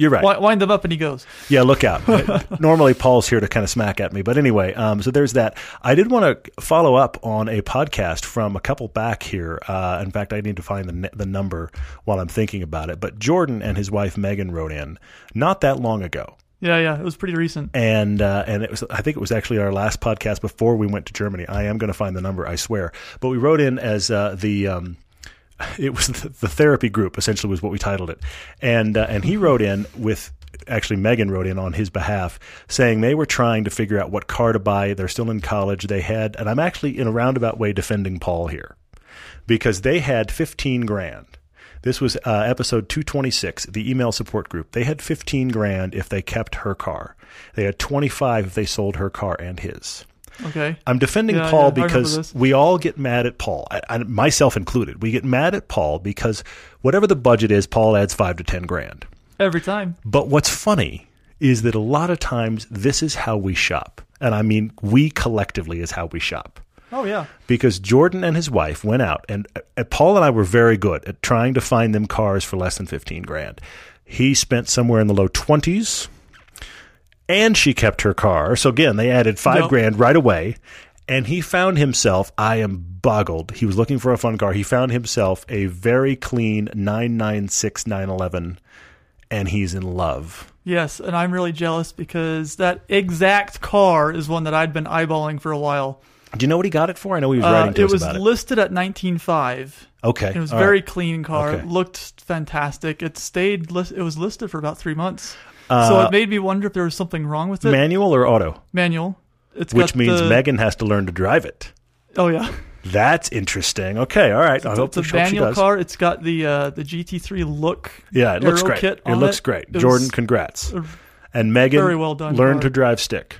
you're right. wi- wind them up and he goes. Yeah, look out. Normally, Paul's here to kind of smack at me. But anyway, um, so there's that. I did want to follow up on a podcast from a couple back here. Uh, in fact, I need to find the, the number while I'm thinking about it. But Jordan and his wife Megan wrote in not that long ago. Yeah, yeah. It was pretty recent. and uh, and it was I think it was actually our last podcast before we went to Germany. I am going to find the number, I swear. But we wrote in as uh, the um, it was the, the therapy group essentially was what we titled it, and uh, and he wrote in with actually Megan wrote in on his behalf saying they were trying to figure out what car to buy. They're still in college. They had, and I'm actually in a roundabout way defending Paul here because they had 15 grand. This was uh, episode 226, the email support group. They had 15 grand if they kept her car. They had 25 if they sold her car and his. Okay. I'm defending Yeah, Paul yeah, because we all get mad at Paul, I, I, myself included. We get mad at Paul because whatever the budget is, Paul adds five to 10 grand. Every time. But what's funny is that a lot of times this is how we shop. And I mean, we collectively is how we shop Oh yeah. because Jordan and his wife went out, and uh, Paul and I were very good at trying to find them cars for less than fifteen grand. He spent somewhere in the low twenties, and she kept her car. So again, they added five Yep. grand right away. And he found himself, I am boggled. He was looking for a fun car. He found himself a very clean 996 911, and he's in love. Yes, and I'm really jealous because that exact car is one that I'd been eyeballing for a while. Do you know what he got it for? I know he was Uh, writing to it us was about it. listed at 19.5, Okay. It was a all right. very clean car. Okay. It looked fantastic. It stayed. List, it was listed for about three months. So Uh, it made me wonder if there was something wrong with it. manual or auto, Manual. It's which means the, Megan has to learn to drive it. Oh yeah. That's interesting. Okay, all right. I hope, it's a manual car. It's got the uh, the GT3 look. Yeah, it looks great. It looks it. great. It was Jordan, congrats. And Megan, very well done learn car. to drive stick.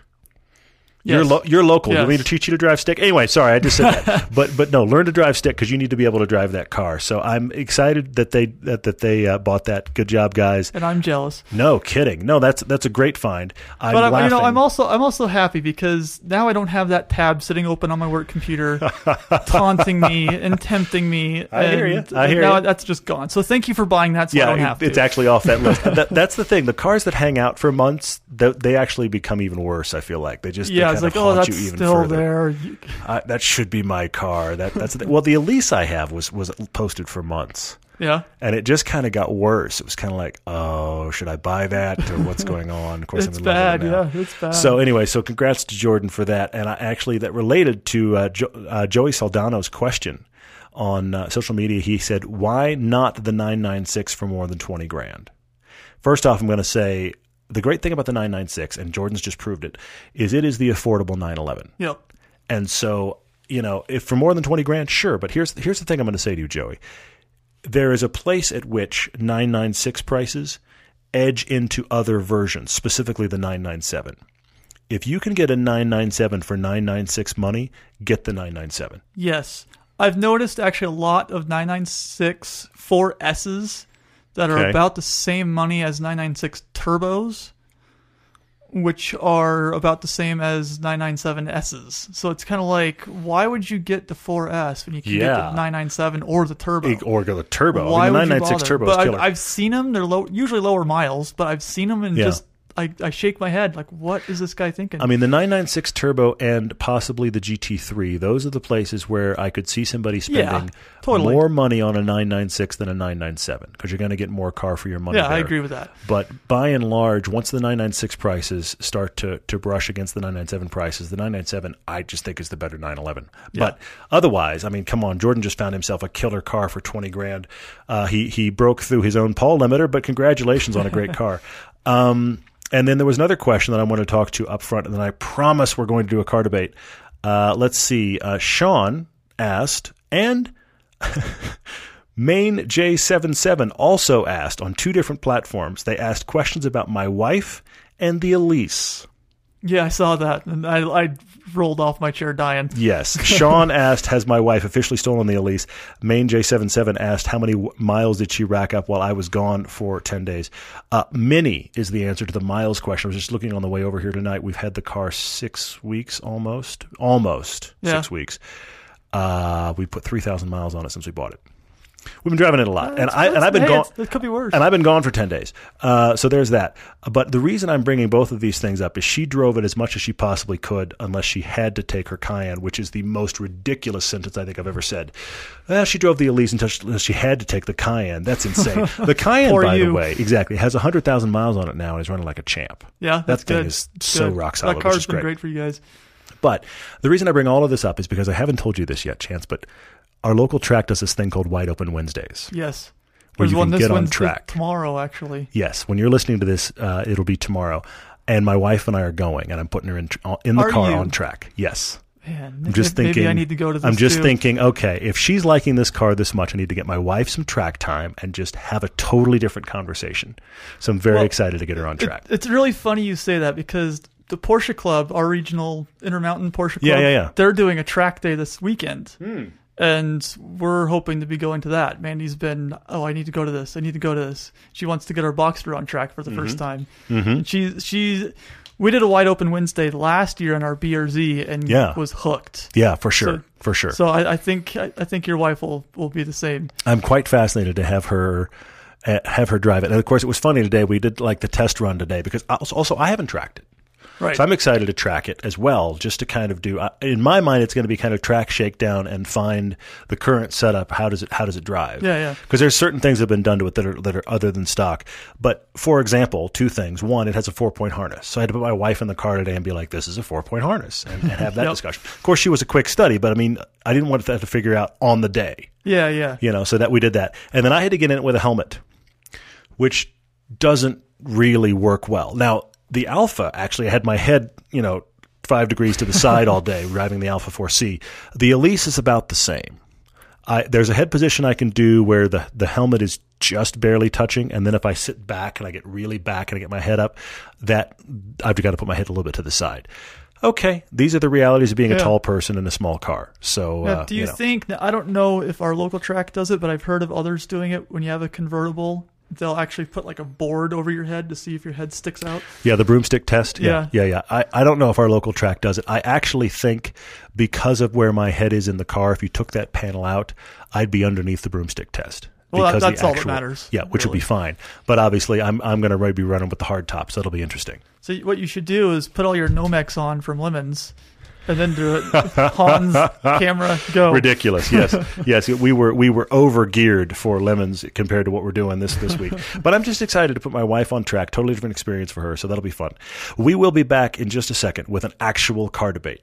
You're, Yes. lo- you're local. You Yes. want me to teach you to drive stick? Anyway, sorry, I just said that. but but no, learn to drive stick because you need to be able to drive that car. So I'm excited that they that, that they uh, bought that. Good job, guys. and I'm jealous. No kidding. No, that's that's a great find. I'm But I'm, you know, I'm also I'm also happy because now I don't have that tab sitting open on my work computer, taunting me and tempting me. I hear and ya. I hear now ya. that's just gone. So thank you for buying that. So I don't yeah, it's to. actually off that list. that, that's the thing. The cars that hang out for months, they, they actually become even worse. I feel like they just yeah, they it's like oh, that's still further. there. I, that should be my car. That that's the well, the Elise I have was was posted for months. Yeah, and it just kind of got worse. It was kind of like, oh, should I buy that or what's going on? Of course, it's I'm in bad. it. Yeah, it's bad. So anyway, so congrats to Jordan for that, and I, actually that related to uh, jo- uh, Joey Saldano's question on uh, social media. He said, "Why not the 996 for more than 20 grand?" First off, I'm going to say the great thing about the 996, and Jordan's just proved it, is it is the affordable 911. yep. And so, you know, if for more than 20 grand, sure. But here's, here's the thing I'm going to say to you, Joey. There is a place at which 996 prices edge into other versions, specifically the 997. If you can get a 997 for 996 money, get the 997. Yes. I've noticed actually a lot of 996 4Ss that are Okay. about the same money as 996 turbos, which are about the same as 997Ss. So it's kind of like, why would you get the 4S when you can get the 997 or the turbo? Or go the turbo. Why I mean, the would you 996 bother? turbo but is I've. I've seen them. They're low, usually lower miles, but I've seen them in Yeah. just I, I shake my head like, what is this guy thinking? I mean, the 996 Turbo and possibly the GT3, those are the places where I could see somebody spending totally. more money on a 996 than a 997 because you're going to get more car for your money. yeah, I agree with that. But by and large, once the 996 prices start to, to brush against the 997 prices, the 997 I just think is the better 911. But otherwise, I mean, come on, Jordan just found himself a killer car for 20 grand. Uh, he he broke through his own Paul limiter, but congratulations on a great car. Um, and then there was another question that I want to talk to up front, and then I promise we're going to do a car debate. Uh, let's see. Uh, Sean asked, and Main J77 also asked on two different platforms. They asked questions about my wife and the Elise. Yeah, I saw that, and I, I rolled off my chair dying. Yes. Sean asked, Has my wife officially stolen the Elise? Main J77 asked, How many miles did she rack up while I was gone for 10 days? Uh, many is the answer to the miles question. I was just looking on the way over here tonight. We've had the car six weeks almost. Almost Yeah. six weeks. Uh, we put 3,000 miles on it since we bought it. We've been driving it a lot. and, I, and I've been hey, gone. It could be worse. And I've been gone for 10 days. Uh, so there's that. But the reason I'm bringing both of these things up is she drove it as much as she possibly could, unless she had to take her Cayenne, which is the most ridiculous sentence I think I've ever said. Well, she drove the Elise until she, had to take the Cayenne. That's insane. the Cayenne, by the way, exactly, has 100,000 miles on it now and is running like a champ. yeah, that's that thing good. is It's so good. rock solid, That which car's is been great. great for you guys. But the reason I bring all of this up is because I haven't told you this yet, Chance, but our local track does this thing called Wide Open Wednesdays. Yes. Where There's you one can this get on Wednesday track. tomorrow, actually. Yes, when you're listening to this, uh, it'll be tomorrow. And my wife and I are going, and I'm putting her in tr- in the Are car you? on track. Yes, Man, I'm just maybe thinking. I need to go to this. I'm just too. thinking. Okay, if she's liking this car this much, I need to get my wife some track time and just have a totally different conversation. So I'm very Well, excited to get her on It- track. it's really funny you say that because the Porsche Club, our regional Intermountain Porsche Club, Yeah, yeah, yeah. they're doing a track day this weekend. Hmm. And we're hoping to be going to that. Mandy's been, oh, I need to go to this. I need to go to this. She wants to get her Boxster on track for the first time. Mm-hmm. She, she, we did a wide open Wednesday last year on our BRZ and Yeah. was hooked. yeah, for sure, So- for sure. So I, I think I, I think your wife will, will be the same. I'm quite fascinated to have her uh, have her drive it. And of course, it was funny today. We did like the test run today because also, also I haven't tracked it. Right. So I'm excited to track it as well, just to kind of do. uh, In my mind, it's going to be kind of track shakedown and find the current setup. How does it how does it drive? Yeah, yeah. Because there's certain things that have been done to it that are that are other than stock. But for example, two things. One, it has a four point harness. So I had to put my wife in the car today and be like, "This is a four point harness," and, and have that Yep. discussion. Of course, she was a quick study, but I mean, I didn't want that to figure out on the day Yeah, yeah. you know, so that we did that. And then I had to get in it with a helmet, which doesn't really work well. Now, the Alfa actually I had my head, you know, five degrees to the side all day driving the Alfa 4C. The Elise is about the same. I, there's a head position I can do where the, the helmet is just barely touching, and then if I sit back and I get really back and I get my head up, that I've got to put my head a little bit to the side. Okay, these are the realities of being a tall person in a small car. So, Now, uh, do you, know. think? I don't know if our local track does it, but I've heard of others doing it. When you have a convertible, they'll actually put like a board over your head to see if your head sticks out. Yeah, the broomstick test. Yeah, Yeah. yeah, yeah. I, I don't know if our local track does it. I actually think because of where my head is in the car, if you took that panel out, I'd be underneath the broomstick test. Well, that- that's all that matters, Yeah, which would be fine. But obviously, I'm I'm going to be running with the hard top, so that'll be interesting. So what you should do is put all your Nomex on from Lemons, and then do it. Hans camera go. Ridiculous. Yes, yes. We were we were over geared for lemons compared to what we're doing this this week. But I'm just excited to put my wife on track. Totally different experience for her, so that'll be fun. We will be back in just a second with an actual car debate.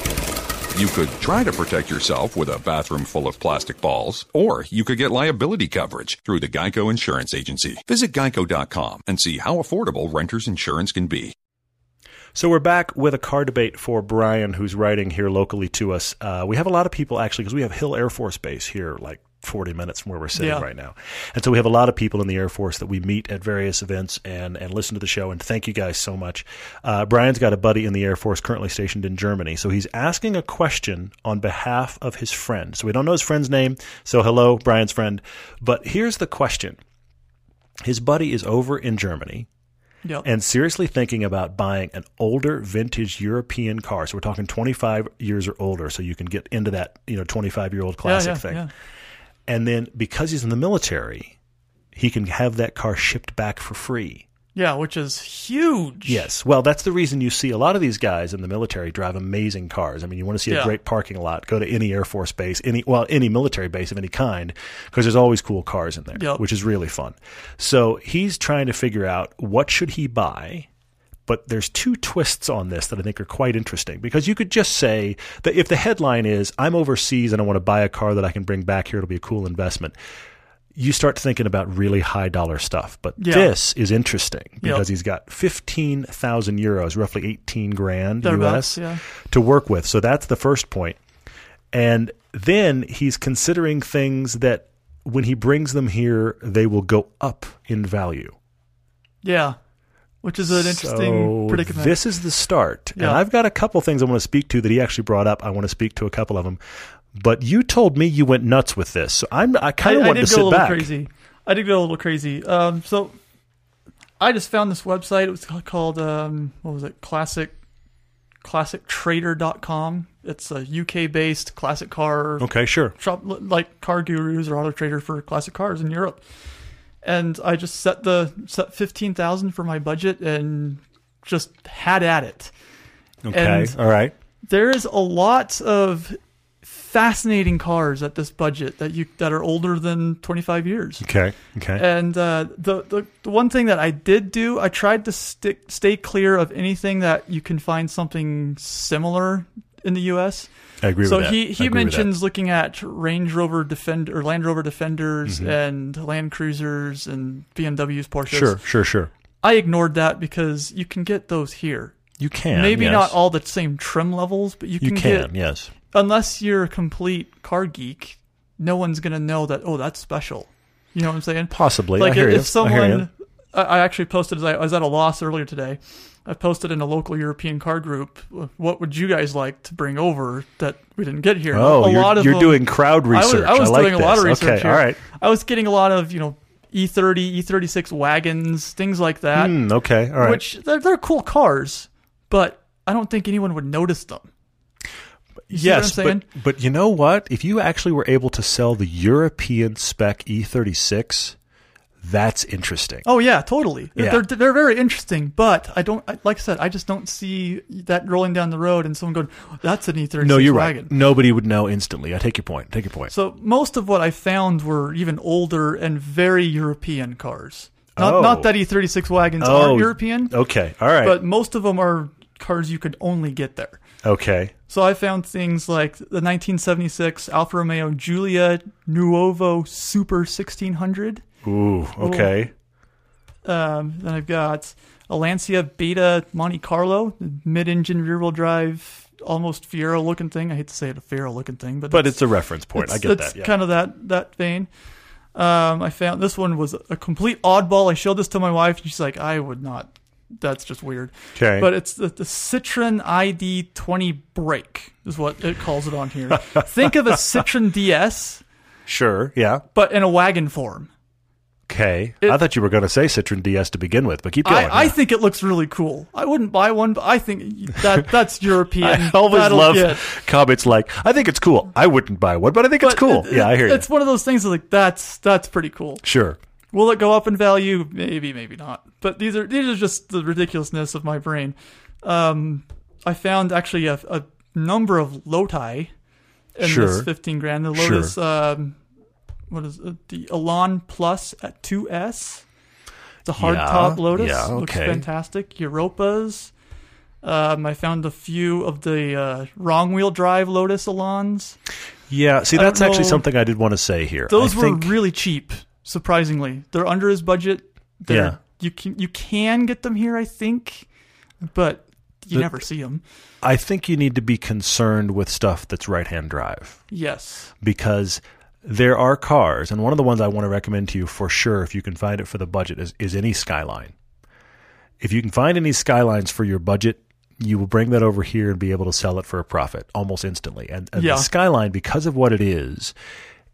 You could try to protect yourself with a bathroom full of plastic balls, or you could get liability coverage through the Geico Insurance Agency. Visit geico.com and see how affordable renter's insurance can be. So we're back with a car debate for Brian, who's writing here locally to us. Uh, we have a lot of people actually because we have Hill Air Force Base here, like 40 minutes from where we're sitting Yeah. right now, and so we have a lot of people in the Air Force that we meet at various events and and listen to the show. And thank you guys so much. Uh, Brian's got a buddy in the Air Force currently stationed in Germany, so he's asking a question on behalf of his friend. So we don't know his friend's name. So hello, Brian's friend. But here's the question: His buddy is over in Germany Yep. and seriously thinking about buying an older vintage European car. So we're talking 25 years or older, so you can get into that, you know, 25 year old classic yeah, thing. yeah. And then because he's in the military, he can have that car shipped back for free. Yeah, which is huge. Yes. Well, that's the reason you see a lot of these guys in the military drive amazing cars. I mean, you want to see a Yeah. great parking lot, go to any Air Force base, any well, any military base of any kind, because there's always cool cars in there, Yep. which is really fun. So he's trying to figure out what should he buy. But there's two twists on this that I think are quite interesting because you could just say that if the headline is "I'm overseas and I want to buy a car that I can bring back here, it'll be a cool investment." you start thinking about really high dollar stuff. But Yeah. this is interesting because Yep. he's got 15,000 euros, roughly 18 grand US, yeah. to work with. So that's the first point. And then he's considering things that when he brings them here, they will go up in value. Yeah. Which is an interesting So predicament. This is the start. And I've got a couple things I want to speak to that he actually brought up. I want to speak to a couple of them. But you told me you went nuts with this. So I'm I kind of want did to go a sit little back. crazy. I did go a little crazy. Um, so I just found this website. It was called um, what was it? Classic classictrader.com. It's a UK based classic car Okay, sure. shop like car gurus or auto trader for classic cars in Europe. And I just set the set fifteen thousand for my budget and just had at it. Okay. And- All right. There is a lot of fascinating cars at this budget that you that are older than twenty five years. Okay. Okay. And uh, the, the the one thing that I did do, I tried to stick stay clear of anything that you can find something similar in the U.S. I agree so with that. he he mentions looking at Range Rover Defender or Land Rover Defenders Mm-hmm. and Land Cruisers and BMWs. Porsches. Sure, sure, sure. I ignored that because you can get those here. You can. Maybe yes. not all the same trim levels, but you You can, can, get yes. unless you're a complete car geek, no one's gonna know that. Oh, that's special. You know what I'm saying? Possibly. like if you. I hear someone. I, I actually posted I was at a loss earlier today i posted in a local european car group what would you guys like to bring over that we didn't get here Oh, a you're, lot of you're them- doing crowd I was, research. I was like doing a lot of this. research Okay, here. all right. i was getting a lot of you know E E30, E36 wagons, things like that. Hmm, okay, all right. Which they're, they're cool cars, but I don't think anyone would notice them. You see what I'm yes, saying? but but you know what? If you actually were able to sell the European spec E36, that's interesting. Oh yeah, totally. Yeah. They're they're very interesting, but I don't like I said, I just don't see that rolling down the road and someone going, "That's an E36 no, you're wagon." right. Nobody would know instantly. I take your point. Take your point. So most of what I found were even older and very European cars. Not Oh. not that E36 wagons Oh, aren't European, okay, all right. but most of them are cars you could only get there. okay, So I found things like the 1976 Alfa Romeo Giulia Nuovo Super 1600. Ooh, okay. Um, then I've got a Lancia Beta Monte Carlo, mid-engine rear-wheel drive, almost Fiero looking thing. I hate to say it, a Fiero looking thing, but But it's a reference point. I get that. Yeah. kind of that that vein. Um, I found this one was a complete oddball. I showed this to my wife, and she's like, "I would not. That's just weird." Okay. But it's the, the Citroen ID20 Brake is what it calls it on here. Think of a Citroen DS, sure. Yeah. but in a wagon form. Okay. It- I thought you were going to say Citroen DS to begin with, but keep going. I, I think it looks really cool. I wouldn't buy one, but I think that that's European. I always love get- comments like, "I think it's cool. I wouldn't buy one, but I think it's cool." it- yeah, I hear you. It's one of those things like that's that's pretty cool. Sure. Will it go up in value? Maybe, maybe not. But these are these are just the ridiculousness of my brain. Um, I found actually a, a number of Loti in Sure. this fifteen grand. The Sure. Lotus, um, what is it? the Elan Plus at two S? The hard Yeah, top Lotus yeah, looks fantastic. Europas. Um, I found a few of the uh, wrong wheel drive Lotus Elans. Yeah. See, that's actually know. something I did want to say here. Those I were think, really cheap, surprisingly. They're under his budget. They're, Yeah. You can you can get them here, I think, but you The- never see them. I think you need to be concerned with stuff that's right-hand drive. Yes. because there are cars, and one of the ones I want to recommend to you for sure, if you can find it for the budget, is, is any Skyline. If you can find any Skylines for your budget, you will bring that over here and be able to sell it for a profit almost instantly. And, and Yeah. the Skyline, because of what it is,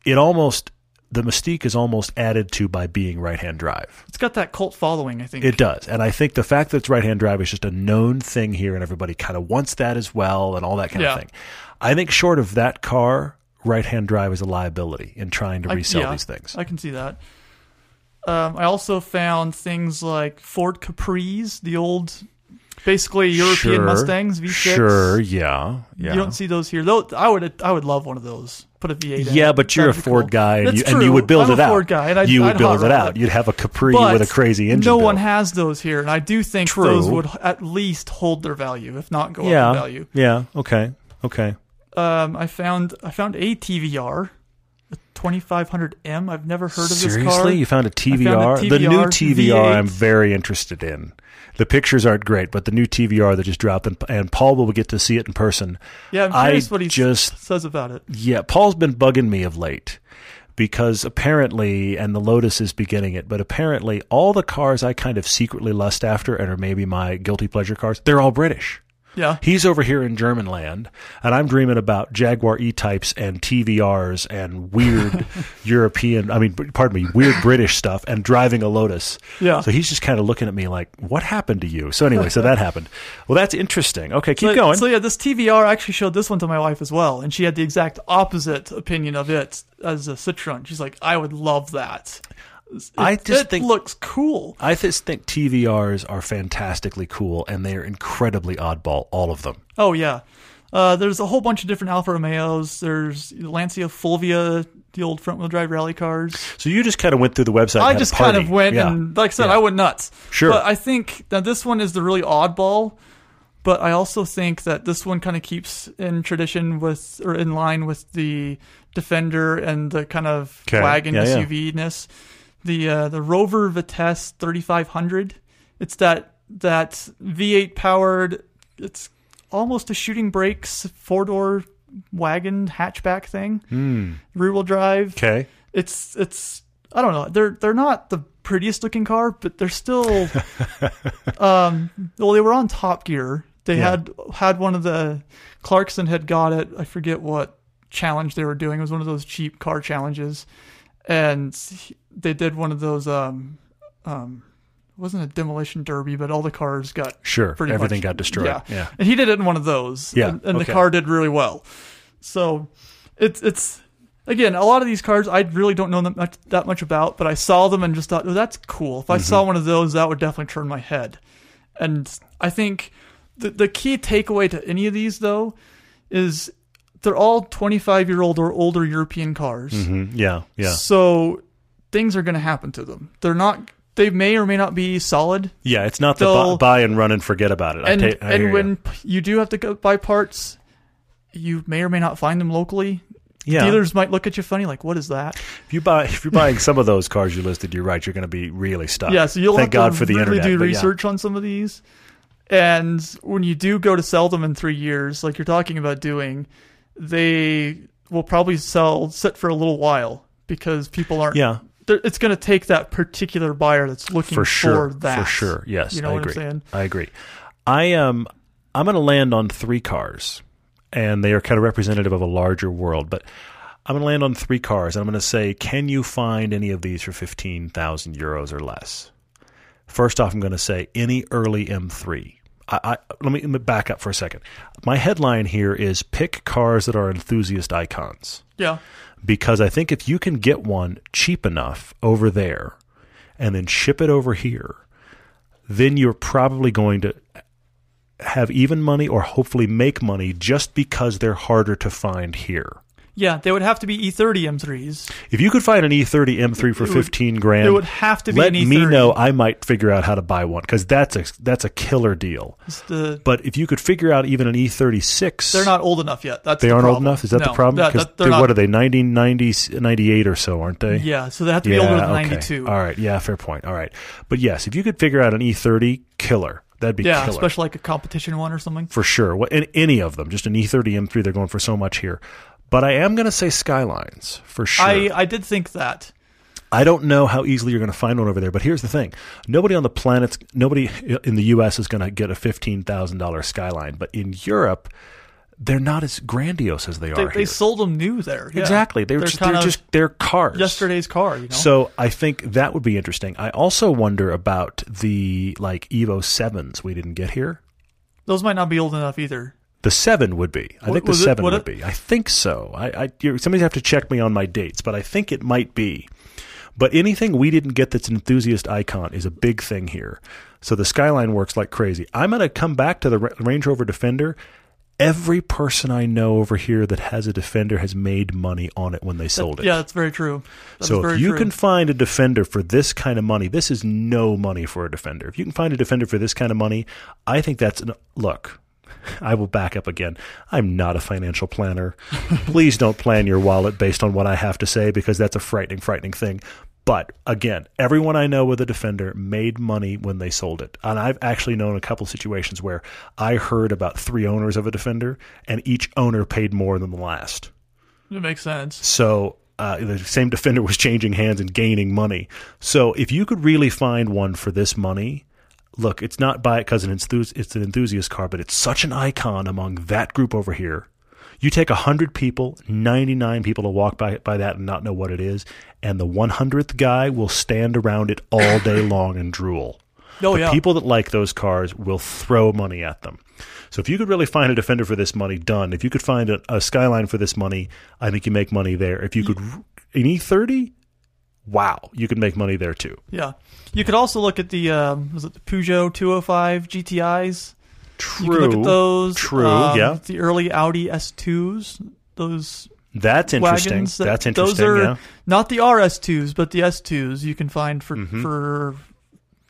it almost the mystique is almost added to by being right-hand drive. It's got that cult following, I think. It does. And I think the fact that it's right hand drive is just a known thing here, and everybody kind of wants that as well, and all that kind Yeah. of thing. I think, short of that car, right hand drive is a liability in trying to I- resell yeah, these things. I can see that. Um, I also found things like Ford Capris, the old, basically European Sure, Mustangs V6. Sure, yeah. yeah. You don't see those here. Though I would, I would love one of those. Put a V8 in. yeah, it. but you're a That'd Ford cool. guy, and you, and you would build I'm it out. Ford guy, and I'd, you would I'd build it out. You'd have a Capri But with a crazy engine. No one has those here, and I do think True. those would at least hold their value, if not go up in value. yeah. Okay, okay. Um, I found I found a TVR, a 2500M. I've never heard of this car. Seriously, you found a TVR? found a The new TVR TVR, I'm very interested in. The pictures aren't great, but the new TVR that just dropped, and, and Paul will get to see it in person. Yeah, I'm I curious what he just says about it. Yeah, Paul's been bugging me of late because apparently, and the Lotus is beginning it, but apparently all the cars I kind of secretly lust after and are maybe my guilty pleasure cars, they're all British. Yeah, He's over here in German land, and I'm dreaming about Jaguar E-types and TVRs and weird European, I mean, pardon me, weird British stuff, and driving a Lotus. Yeah. So he's just kind of looking at me like, "What happened to you?" So anyway, so that happened. Well, that's interesting. Okay, keep so, going. So yeah, this TVR I actually showed this one to my wife as well, and she had the exact opposite opinion of it as a Citroen. She's like, I would love that. I just it think- looks cool. I just think TVRs are fantastically cool, and they are incredibly oddball, all of them. Oh yeah. Uh, there's a whole bunch of different Alfa Romeos. There's Lancia Fulvia, the old front wheel drive rally cars. So you just kind of went through the website. I and had a just kind of went Yeah. and, like I said, Yeah. I went nuts. Sure. But I think that this one is the really oddball. But I also think that this one kind of keeps in tradition with, or in line with the Defender and the kind of Okay. wagon Yeah, yeah. SUV ness. The uh, the Rover Vitesse 3500. It's that that V8 powered. It's almost a shooting brakes four door wagon hatchback thing. Rear wheel drive. Okay. it's it's I don't know. They're they're not the prettiest looking car, but they're still um well they were on Top Gear. They Yeah. had had one of the Clarkson had got it. I forget what challenge they were doing. It was one of those cheap car challenges. And they did one of those. Um, um, it wasn't a demolition derby, but all the cars got Sure, everything much- got destroyed. Yeah. Yeah. and he did it in one of those. Yeah, and, and okay. the car did really well. So it's it's again a lot of these cars I really don't know that much that much about, but I saw them and just thought, oh, that's cool. If I saw Mm-hmm. one of those, that would definitely turn my head. And I think the the key takeaway to any of these though is they're all 25 year old or older European cars. Mhm. Yeah, yeah, So things are going to happen to them. They're not. They may or may not be solid. yeah. It's not the buy, buy and run and forget about it. And I ta- and when p- you do have to go buy parts, you may or may not find them locally. yeah. Dealers might look at you funny, like, "What is that?" If you buy, if you're buying some of those cars you listed, you're right. You're going to be really stuck. Yeah, so you'll thank God to for the really internet. do but yeah. research on some of these. And when you do go to sell them in three years, like you're talking about doing, they will probably sell sit for a little while because people aren't. Yeah, it's going to take that particular buyer that's looking for sure. that. For sure. Yes, you know I what agree. I'm saying? I agree. I um, I'm going to land on three cars, and they are kind of representative of a larger world. But I'm going to land on three cars, and I'm going to say, can you find any of these for fifteen thousand euros or less? First off, I'm going to say any early M3. I, I, let, me, let me back up for a second. My headline here is pick cars that are enthusiast icons Yeah. Because I think if you can get one cheap enough over there and then ship it over here, then you're probably going to have even money or hopefully make money just because they're harder to find here. Yeah, they would have to be E E30 M3s. If you could find an E E30 M3 for It would- 15 grand, it would have to be let me know. I might figure out how to buy one because that's a that's a killer deal. The But if you could figure out even an E36, they're not old enough yet. That's They the aren't old enough. Is that the problem? that- they're not- what are they? 1990, 98 or so, aren't they? Yeah, so they have to be older than 92. All right. Yeah, fair point. All right. But yes, if you could figure out an E30 killer, that'd be Yeah, killer. especially like a competition one or something. for sure. What any of them, just an E E30 M3, they're going for so much here. But I am going to say Skylines for sure. I I did think that. I don't know how easily you're going to find one over there, but here's the thing: nobody on the planet, nobody in the U.S. is going to get a fifteen thousand dollars Skyline, but in Europe, they're not as grandiose as they, They, are they here. sold them new there. Yeah. Exactly, they're, They're just, they're just they're cars. yesterday's car. You know. So I think that would be interesting. I also wonder about the like Evo sevens we didn't get here. those might not be old enough either. The seven would be. I Wa- think the was it- seven would it? be. I think so. I, I you're, somebody have to check me on my dates, but I think it might be. But anything we didn't get that's an enthusiast icon is a big thing here. So the Skyline works like crazy. I'm going to come back to the Ra- Range Rover Defender. Every person I know over here that has a Defender has made money on it when they sold it. Yeah, that's very true. That So is if you true. can find a defender for this kind of money, this is no money for a defender. If you can find a defender for this kind of money, I think that's an look. I will back up again. I'm not a financial planner. Please don't plan your wallet based on what I have to say because that's a frightening, frightening thing. But again, everyone I know with a defender made money when they sold it. And I've actually known a couple situations where I heard about three owners of a defender and each owner paid more than the last. it makes sense. So uh, the same defender was changing hands and gaining money. So if you could really find one for this money, look, it's not buy it because it's an enthusiast car, but it's such an icon among that group over here. You take 100 people, 99 people to walk by, by that and not know what it is, and the 100th guy will stand around it all day long and drool. Oh the yeah. people that like those cars will throw money at them. So if you could really find a defender for this money, done. If you could find a, a Skyline for this money, I think you make money there. If you could an E30, wow, you could make money there too. yeah. You could also look at the um, was it the Peugeot 205 GTIs? True. You could look at those. True. um, yeah, The early Audi S2s. Those that's interesting. that- that's interesting. Those are yeah. not the RS2s, but the S2s you can find for Mm-hmm. for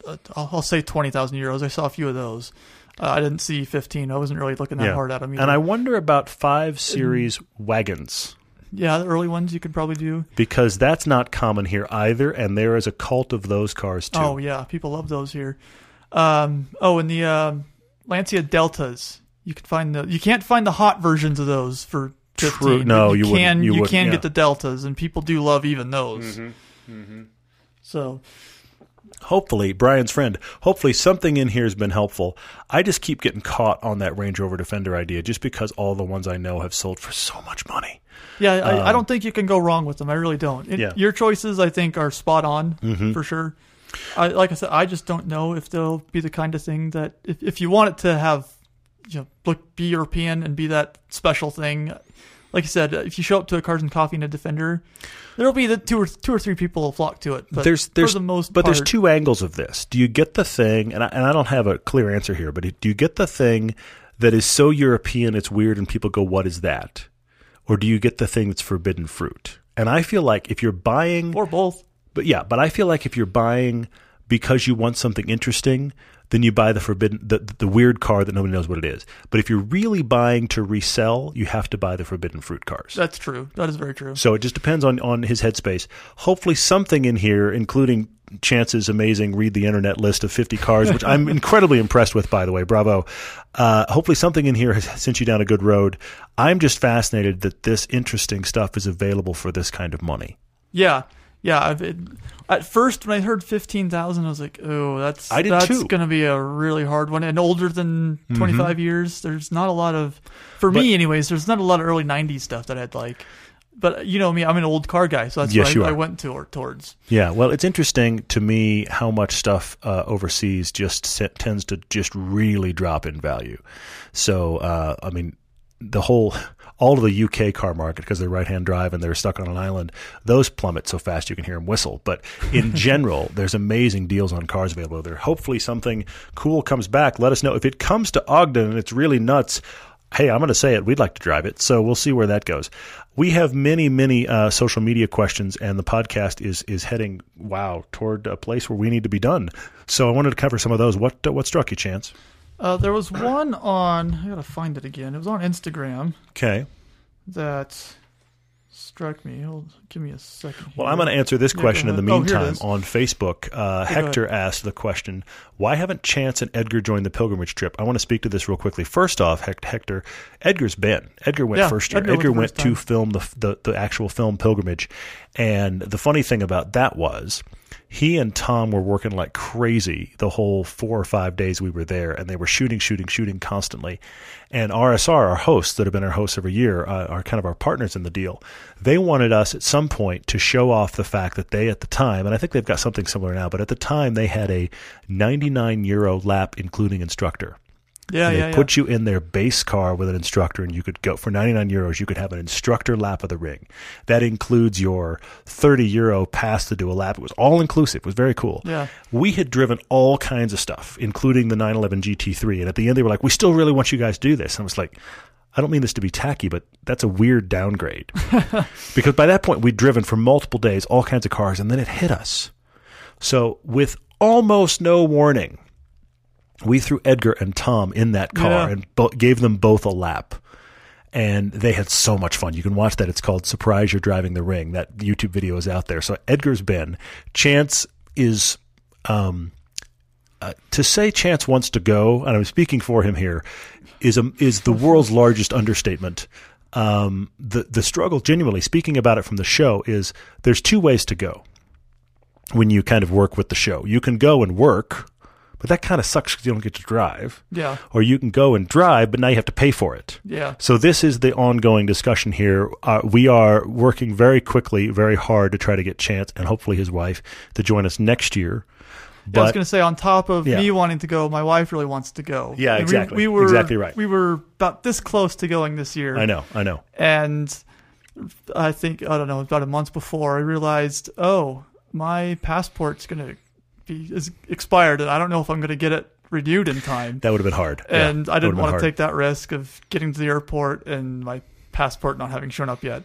uh, I'll, I'll say twenty thousand euros. I saw a few of those. Uh, I didn't see fifteen. I wasn't really looking that Yeah. hard at them. Either. And I wonder about five series wagons yeah, the early ones you could probably do. because that's not common here either, and there is a cult of those cars too. Oh yeah, people love those here. Um, oh, and the um, Lancia Deltas. You can find the you can't find the hot versions of those for True. fifteen. No, you you can you you, can yeah. get the Deltas, and people do love even those. Mm-hmm. So hopefully Brian's friend, hopefully something in here has been helpful. I just keep getting caught on that Range Rover Defender idea just because all the ones I know have sold for so much money. Yeah, I, I don't think you can go wrong with them. I really don't. It- Um, Yeah. Mm-hmm. Your choices, I think, are spot on for sure. I, like I said, I just don't know if they'll be the kind of thing that if, if you want it to have, you know, look be European and be that special thing. Like you said, if you show up to a Cars and Coffee and a Defender, there'll be the two or two or three people will flock to it. But there's there's for the most but there's two angles of this. Do you get the thing and I, and I don't have a clear answer here, but do you get the thing that is so European it's weird and people go what is that? Or do you get the thing that's forbidden fruit? And I feel like if you're buying or both. But yeah, but I feel like if you're buying because you want something interesting, then you buy the forbidden the, the weird car that nobody knows what it is. But if you're really buying to resell, you have to buy the forbidden fruit cars. That's true. That is very true. So it just depends on on his headspace. Hopefully something in here including Chance's amazing read the internet list of 50 cars, which I'm incredibly impressed with, by the way. Bravo. Uh, hopefully, something in here has sent you down a good road. I'm just fascinated that this interesting stuff is available for this kind of money. Yeah, yeah. I've, it, at first, when I heard fifteen thousand, I was like, "Oh, that's I did that's too. to be a really hard one." And older than Mm-hmm. twenty five years, there's not a lot of, for me, anyways. There's not a lot of early '90s stuff that I'd like. But you know me, I'm an old car guy, so that's Yes, what I, I went to, or towards. Yeah, well, it's interesting to me how much stuff uh, overseas just se- tends to just really drop in value. So, uh, I mean, the whole, all of the UK car market because they're right-hand drive and they're stuck on an island, those plummet so fast you can hear them whistle. But in general, there's amazing deals on cars available there. Hopefully, something cool comes back. Let us know if it comes to Ogden and it's really nuts. Hey, I'm going to say it. We'd like to drive it, so we'll see where that goes. We have many, many uh, social media questions, and the podcast is is heading wow toward a place where we need to be done. So I wanted to cover some of those. What uh, what struck you, Chance? Uh, there was one on. I gotta find it again. It was on Instagram Okay. that struck me. Hold, give me a second. Well, here. I'm going to answer this question in the. Oh, meantime on Facebook. Uh. Hector asked the question, "Why haven't Chance and Edgar joined the pilgrimage trip?" I want to speak to this real quickly. First off, Hec- Hector, Edgar's been. Edgar went Yeah, first year. Edgar went Edgar the went to film the, the the actual film pilgrimage, and the funny thing about that was. He and Tom were working like crazy the whole four or five days we were there, and they were shooting, shooting, shooting constantly. And RSR, our hosts that have been our hosts every year, uh, are kind of our partners in the deal. They wanted us at some point to show off the fact that they, at the time, and I think they've got something similar now, but at the time they had a 99 euro lap, including instructor. Yeah, And yeah, they yeah. put you in their base car with an instructor, and you could go for 99 euros. You could have an instructor lap of the ring. That includes your 30 euro pass to do a lap. It was all inclusive. It was very cool. Yeah. We had driven all kinds of stuff, including the 911 GT3. And at the end, they were like, "We still really want you guys to do this." And I was like. I don't mean this to be tacky, but that's a weird downgrade. because by that point, we'd driven for multiple days, all kinds of cars, and then it hit us. So, with almost no warning, we threw Edgar and Tom in that car Yeah. and bo- gave them both a lap. And they had so much fun. You can watch that. It's called Surprise You're Driving the Ring. That YouTube video is out there. So Edgar's been. Chance is. Um, uh, to say Chance wants to go, and I'm speaking for him here, is a, is the world's largest understatement. Um, the the struggle, genuinely speaking about it from the show, is there's two ways to go when you kind of work with the show. You can go and work, but that kind of sucks because you don't get to drive. Yeah. Or you can go and drive, but now you have to pay for it. Yeah. So this is the ongoing discussion here. Uh, we are working very quickly, very hard to try to get Chance and hopefully his wife to join us next year. Yeah, I was going to say, on top of Yeah. me wanting to go, my wife really wants to go. Yeah, And we- exactly. We, were Exactly right. We were about this close to going this year. I know, I know. And I think I don't know about a month before, I realized, oh, my passport's going to be is expired, and I don't know if I'm going to get it renewed in time. That would have been hard. Yeah, and I didn't want to hard. take that risk of getting to the airport and my passport not having shown up yet,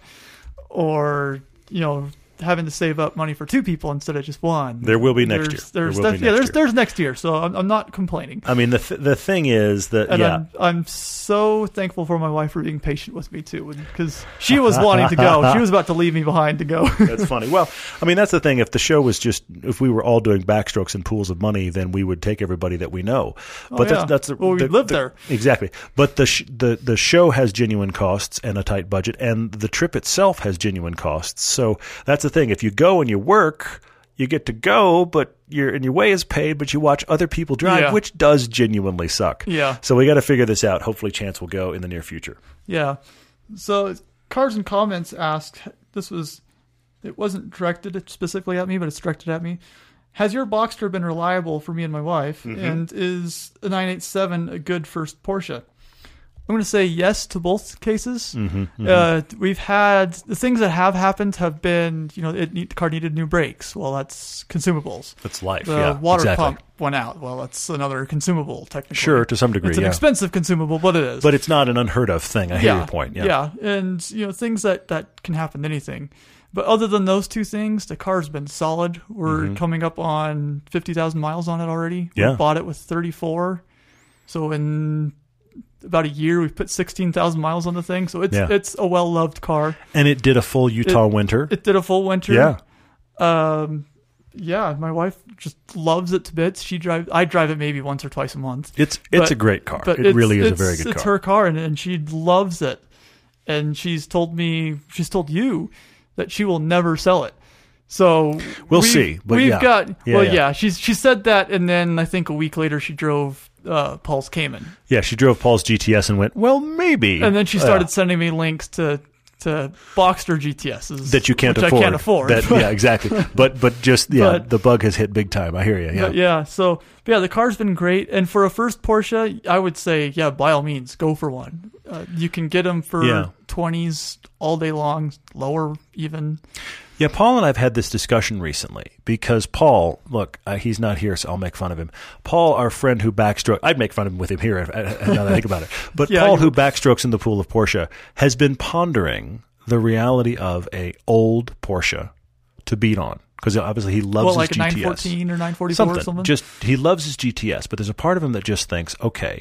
or you know having to save up money for two people instead of just one. There will be next There's- year. There There's be def- yeah, next there's year. there's next year, so I'm, I'm not complaining. I mean, the th- the thing is that And yeah, I'm, I'm so thankful for my wife for being patient with me too, because she was wanting to go. She was about to leave me behind to go. That's funny. Well, I mean, that's the thing. If the show was just, if we were all doing backstrokes and pools of money, then we would take everybody that we know. Oh, but Oh, yeah. that's that's the, Well, we the- live the- there. exactly. But the sh- the the show has genuine costs and a tight budget, and the trip itself has genuine costs. So that's the thing. If you go and you work. you get to go, but your and your way is paid, but you watch other people drive, Yeah. which does genuinely suck. Yeah. So we got to figure this out. Hopefully, Chance will go in the near future. Yeah. So Cars and Comments asked this was it wasn't directed specifically at me, but it's directed at me. Has your Boxster been reliable for me and my wife? Mm-hmm. And is a 987 a good first Porsche? I'm going to say yes to both cases. Mm-hmm, Uh, we've had the things that have happened have been, you know, it need, the car needed new brakes. Well, that's consumables. That's life. The yeah, water exactly. pump went out. Well, that's another consumable, technically. Sure, to some degree, It's an yeah. expensive consumable, but it is. But it's not an unheard of thing. I hear your point. Yeah. Yeah, and you know things that that can happen to anything. But other than those two things, the car's been solid. We're coming up on fifty thousand miles on it already. Mm-hmm. Yeah. we bought it with thirty four, so in about a year we've put sixteen thousand miles on the thing. So it's Yeah. it's a well loved car. And it did a full Utah winter. It did a full winter. yeah. Um, yeah, my wife just loves it to bits. She drives. I drive it maybe once or twice a month. It's it's But- a great car. It really is a very good It's car. her car, and, and she loves it. And she's told me, she's told you that she will never sell it. So We'll see, but we've yeah. got Yeah, well, yeah. yeah. She's she said that, and then I think a week later she drove uh, Paul's Cayman, Yeah, she drove Paul's GTS and went, well, maybe. and then she Yeah. started sending me links to to Boxster GTSs that you can't afford. I can't afford. That, yeah, exactly. But but just yeah, But- the bug has hit big time. I hear you. Yeah. Yeah, so yeah, the car's been great, and for a first Porsche, I would say yeah, by all means, go for one. Uh, you can get them for Yeah. twenties all day long, lower even. Yeah, Paul and I've had this discussion recently because Paul, look, uh, he's not here, so I'll make fun of him. Paul, our friend who backstrokes, I'd make fun of him with him here if, uh, now that I think about it. But Yeah, Paul, who backstrokes in the pool of Porsche, has been pondering the reality of a old Porsche to beat on because obviously he loves Well, his like a GTS. 914 or 944 something. or something. Just he loves his GTS, but there's a part of him that just thinks, okay,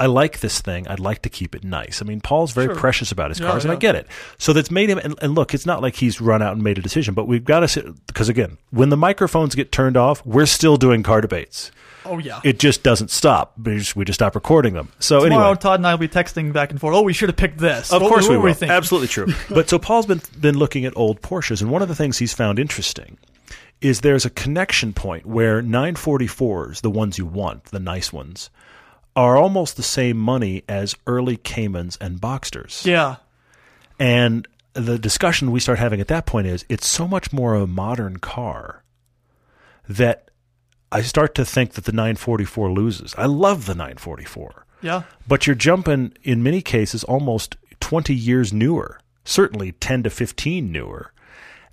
I like this thing. I'd like to keep it nice. I mean, Paul's very Sure. precious about his Yeah, cars, and I get it. So that's made him. And, and look, it's not like he's run out and made a decision, but we've got to sit because again, when the microphones get turned off, we're still doing car debates. oh yeah. It just doesn't stop. We just, we just stop recording them. So Tomorrow, anyway, Todd and I will be texting back and forth. Oh, we should have picked this. of What- course what we will. thinking? Absolutely true. but so Paul's been been looking at old Porsches, and one of the things he's found interesting is there's a connection point where 944s, the ones you want, the nice ones, are almost the same money as early Caymans and Boxsters. Yeah. And the discussion we start having at that point is it's so much more of a modern car that I start to think that the 944 loses. I love the 944 Yeah. but you're jumping in many cases almost 20 years newer, certainly 10 to 15 newer.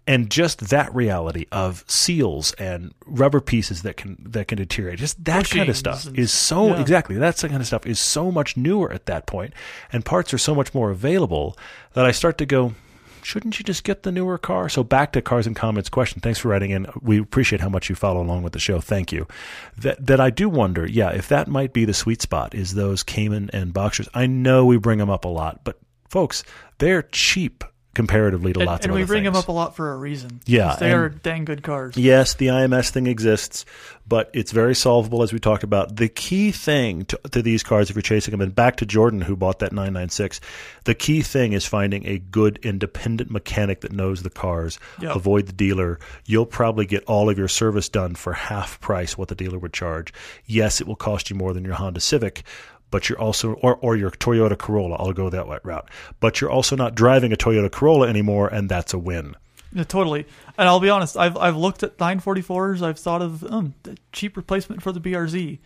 And just that reality of seals and rubber pieces that can that can deteriorate, just that kind of stuff and- is so yeah. exactly that's the kind of stuff is so much newer at that point, and parts are so much more available that I start to go, shouldn't you just get the newer car? So back to cars and comments question. Thanks for writing in. We appreciate how much you follow along with the show. Thank you. That that I do wonder, yeah, if that might be the sweet spot is those Cayman and Boxsters. I know we bring them up a lot, but folks, they're cheap comparatively to And, lots and of And we bring them up a lot for a reason. Yeah, They are dang good cars. Yes, the IMS thing exists, but it's very solvable as we talked about. The key thing to, to these cars, if you're chasing them, and back to Jordan who bought that 996, the key thing is finding a good independent mechanic that knows the cars. Yep. Avoid the dealer. You'll probably get all of your service done for half price what the dealer would charge. Yes, it will cost you more than your Honda Civic. But you're also, or, or your Toyota Corolla, I'll go that route. But you're also not driving a Toyota Corolla anymore, and that's a win. Yeah, totally. And I'll be honest, I've I've looked at 944s. I've thought of um, the cheap replacement for the BRZ,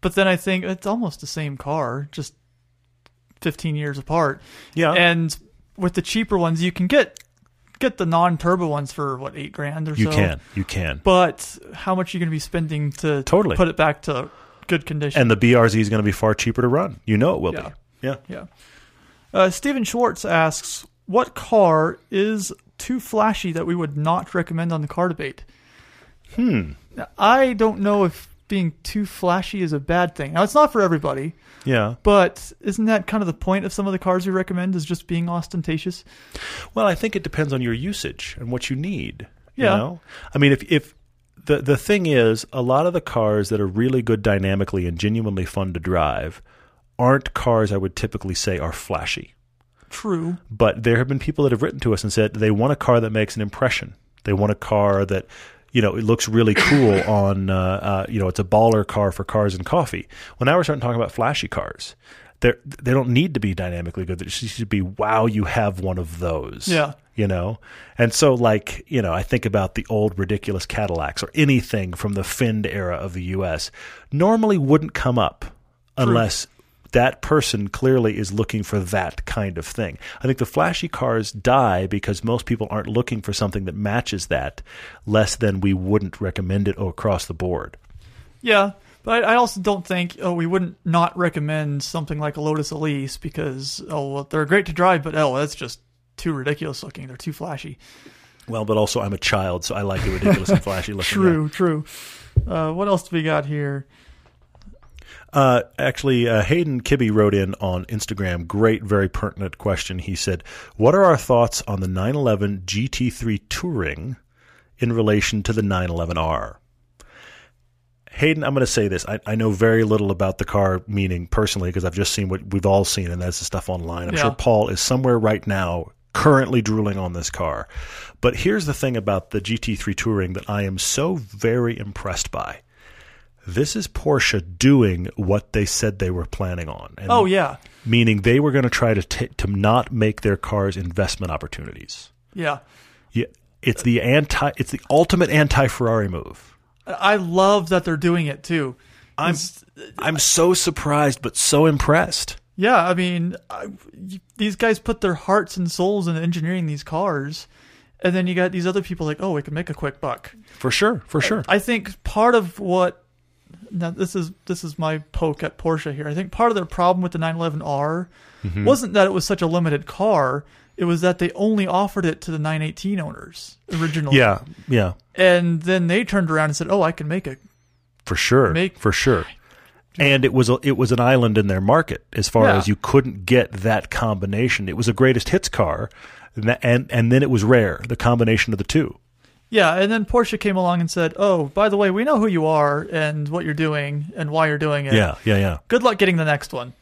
but then I think it's almost the same car, just 15 years apart. Yeah. And with the cheaper ones, you can get get the non-turbo ones for what eight grand or You so. can, you can. But how much are you going to be spending to Totally. put it back to good condition? And the BRZ is going to be far cheaper to run. You know it will Yeah. be. Yeah. Yeah. Uh, Steven Schwartz asks, "What car is too flashy that we would not recommend on the car debate?" Hmm. I don't know if being too flashy is a bad thing. Now, it's not for everybody, Yeah. but isn't that kind of the point of some of the cars we recommend? Is just being ostentatious? Well, I think it depends on your usage and what you need. You Yeah. know? I mean, if if the the thing is, a lot of the cars that are really good dynamically and genuinely fun to drive aren't cars I would typically say are flashy. True. But there have been people that have written to us and said they want a car that makes an impression. They want a car that you know, it looks really cool on, uh, uh, you know, it's a baller car for cars and coffee. Well, now we're starting talking about flashy cars. They they don't need to be dynamically good. They just need be wow, you have one of those. Yeah. You know, and so like you know, I think about the old ridiculous Cadillacs or anything from the Find era of the U.S. Normally wouldn't come up unless that person clearly is looking for that kind of thing. I think the flashy cars die because most people aren't looking for something that matches that less than we wouldn't recommend it across the board. Yeah, but I also don't think oh we wouldn't not recommend something like a Lotus Elise because oh well, they're great to drive, but oh that's just too ridiculous looking. They're too flashy. Well, but also I'm a child, so I like the ridiculous and flashy looking. True, true. Uh, what else do we got here? Uh, actually, uh, Hayden Kibbe wrote in on Instagram. Great, very pertinent question. He said, "What are our thoughts on the 911 GT3 Touring in relation to the 911R?" Hayden, I'm going to say this. I, I know very little about the car, meaning personally, because I've just seen what we've all seen, and that's the stuff online. I'm Yeah. sure Paul is somewhere right now currently drooling on this car. But here's the thing about the GT3 Touring that I am so very impressed by. This is Porsche doing what they said they were planning on. And Oh yeah, Meaning they were going to try to t- to not make their cars investment opportunities. yeah. Yeah, it's the anti it's the ultimate anti-Ferrari move. I love that they're doing it too. I'm I'm so surprised but so impressed. Yeah, I mean, I, these guys put their hearts and souls into engineering these cars, and then you got these other people like, oh, we can make a quick buck. For sure, for sure. I think part of what now this is this is my poke at Porsche here. I think part of their problem with the 911R Mm-hmm. wasn't that it was such a limited car. It was that they only offered it to the 918 owners originally. yeah, yeah. And then they turned around and said, "Oh, I can make a For sure. Make- for sure. And it was a, it was an island in their market as far Yeah. as you couldn't get that combination. It was a greatest hits car, and and, and then it was rare the combination of the two. Yeah, and then Porsche came along and said, "Oh, by the way, we know who you are and what you're doing and why you're doing it. Yeah, yeah, yeah. Good luck getting the next one."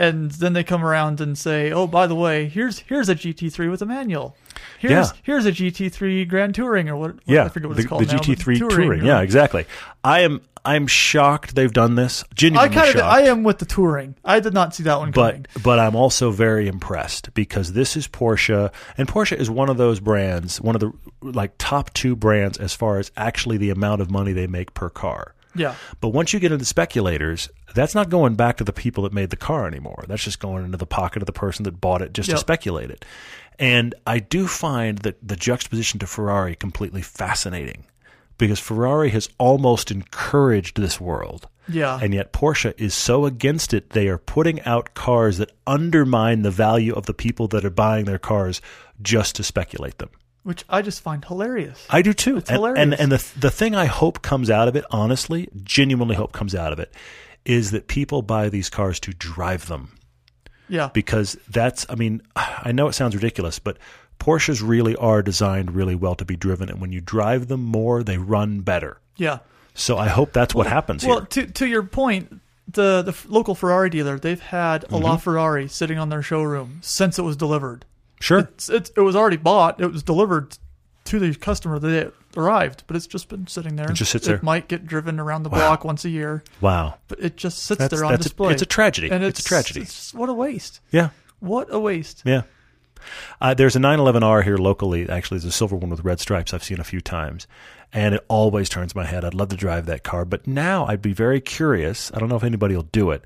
And then they come around and say, "Oh, by the way, here's here's a GT3 with a manual. Here's Yeah. here's a GT3 Grand Touring or what? Yeah, I forget what the, it's called the now, GT3 touring. or- uh, Yeah, exactly. I am I'm shocked they've done this. I Genuinely kind of shocked. I am with the touring. I did not see that one coming. but but I'm also very impressed because this is Porsche, and Porsche is one of those brands, one of the like top two brands as far as actually the amount of money they make per car. Yeah, But once you get into speculators, that's not going back to the people that made the car anymore. That's just going into the pocket of the person that bought it just to speculate it. And I do find that the juxtaposition to Ferrari completely fascinating because Ferrari has almost encouraged this world. yeah, And yet Porsche is so against it, they are putting out cars that undermine the value of the people that are buying their cars just to speculate them. Which I just find hilarious. I do too. It's and, hilarious. and and the the thing I hope comes out of it, honestly, genuinely hope comes out of it, is that people buy these cars to drive them yeah, because that's. I mean, I know it sounds ridiculous, but Porsches really are designed really well to be driven, and when you drive them more, they run better. yeah. So I hope that's what happens Well, here. to to your point, the the local Ferrari dealer, they've had a Mm-hmm. LaFerrari sitting on their showroom since it was delivered. Sure. It's, it's, it was already bought. It was delivered to the customer the day it arrived, but it's just been sitting there. It just sits It there. might get driven around the block once a year, Wow. but it just sits That's- there on that's a- display. it's a tragedy. And It's a tragedy. it's- what a waste. Yeah. What a waste. Yeah. Uh, there's a 911R here locally. Actually, there's a silver one with red stripes I've seen a few times. And it always turns my head. I'd love to drive that car. But now I'd be very curious. I don't know if anybody will do it.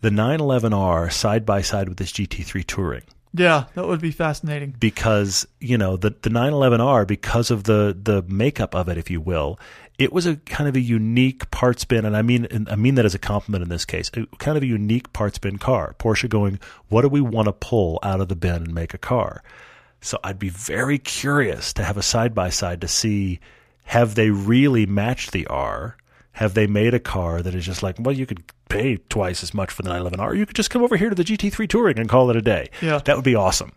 The 911R side by side with this GT3 Touring. Yeah, that would be fascinating. Because, you know, the, the 911R, because of the, the makeup of it, if you will, it was a kind of a unique parts bin, and I mean and I mean that as a compliment in this case, a, kind of a unique parts bin car. Porsche going, what do we want to pull out of the bin and make a car? So I'd be very curious to have a side by side to see have they really matched the R? Have they made a car that is just like, well, you could pay twice as much for the 911R, or you could just come over here to the GT3 Touring and call it a day. Yeah. That would be awesome.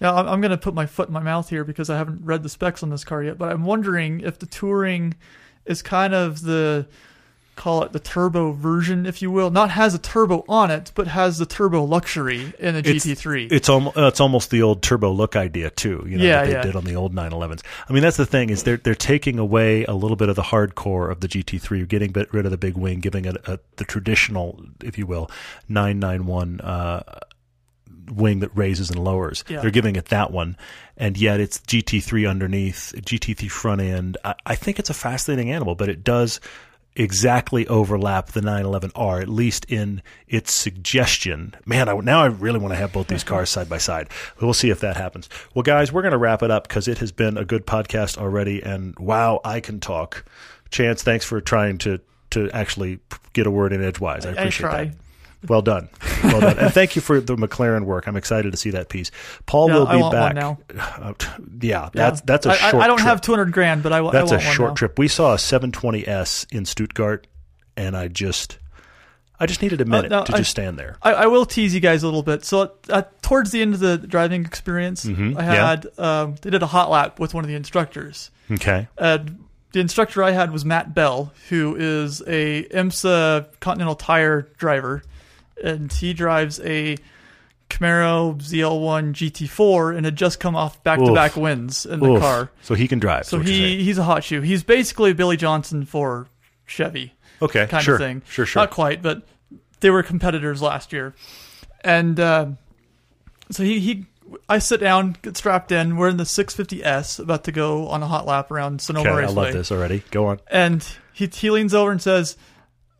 Yeah, I'm, I'm going to put my foot in my mouth here because I haven't read the specs on this car yet, but I'm wondering if the Touring is kind of the call it the turbo version, if you will. Not has a turbo on it, but has the turbo luxury in the It's- GT3. It's almost it's almost the old turbo look idea too. You know Yeah, that they yeah. did on the old 911s. I mean, that's the thing is they're they're taking away a little bit of the hardcore of the GT3, getting bit rid of the big wing, giving it a, the traditional, if you will, 991 uh, wing that raises and lowers. Yeah. They're giving it that one, and yet it's GT3 underneath, GT3 front end. I, I think it's a fascinating animal, but it does exactly overlap the 911R, at least in its suggestion. Man, I, now I really want to have both these cars side by side. We'll see if that happens. Well, guys, we're going to wrap it up because it has been a good podcast already, and wow, I can talk. Chance, thanks for trying to to actually get a word in edgewise. I I appreciate try. that. Well done. Well done. and thank you for the McLaren work. I'm excited to see that piece. Paul Yeah, will I be back. now. Uh, yeah, that's that's a I, I- short I don't trip. have 200 grand, but I, I That's a one short trip. We saw a 720S in Stuttgart, and I just, I just needed a minute no, to I- just stand there. I, I will tease you guys a little bit. So uh, towards the end of the driving experience, Mhm, I yeah. had um, they did a hot lap with one of the instructors. Okay. And the instructor I had was Matt Bell, who is a IMSA Continental Tire driver, and he drives a Camaro ZL1 GT4 and had just come off back-to-back Oof. wins in the Oof. car. So he can drive. So is what you're he he's a hot shoe. He's basically Billy Johnson for Chevy okay, kind sure, of thing. sure, sure. Not quite, but they were competitors last year. And uh, so he, he, I sit down, get strapped in. We're in the 650S, about to go on a hot lap around Sonoma okay, I love this already. Go on. And he, he leans over and says,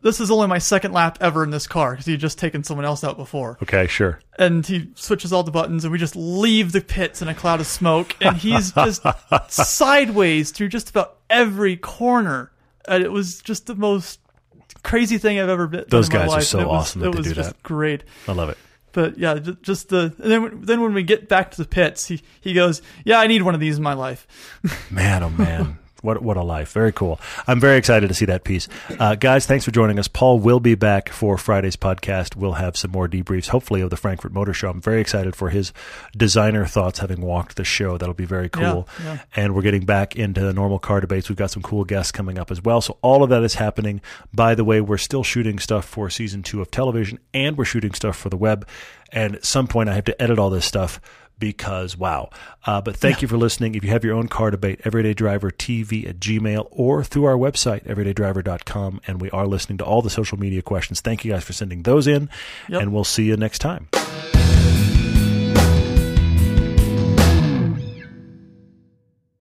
"This is only my second lap ever in this car because he'd just taken someone else out before." Okay, sure. And he switches all the buttons, and we just leave the pits in a cloud of smoke. And he's just sideways through just about every corner. And it was just the most crazy thing I've ever been. Those in my guys are so And it was, awesome that It they was do just that. great. I love it. But yeah, just the and then then when we get back to the pits, he he goes, "Yeah, I need one of these in my life." Man, oh man. What, what a life. Very cool. I'm very excited to see that piece. Uh, guys, thanks for joining us. Paul will be back for Friday's podcast. We'll have some more debriefs, hopefully, of the Frankfurt Motor Show. I'm very excited for his designer thoughts having walked the show. That'll be very cool. Yeah, yeah. And we're getting back into the normal car debates. We've got some cool guests coming up as well. So all of that is happening. By the way, we're still shooting stuff for season two of television and we're shooting stuff for the web. And at some point, I have to edit all this stuff because wow. Uh, but thank you for listening. If you have your own car debate, Everyday Driver TV at Gmail or through our website, everydayDriver.com. And we are listening to all the social media questions. Thank you guys for sending those in. Yep. And we'll see you next time.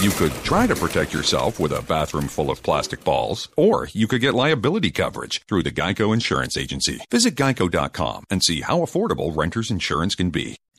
You could try to protect yourself with a bathroom full of plastic balls, or you could get liability coverage through the Geico Insurance Agency. Visit geico.com and see how affordable renter's insurance can be.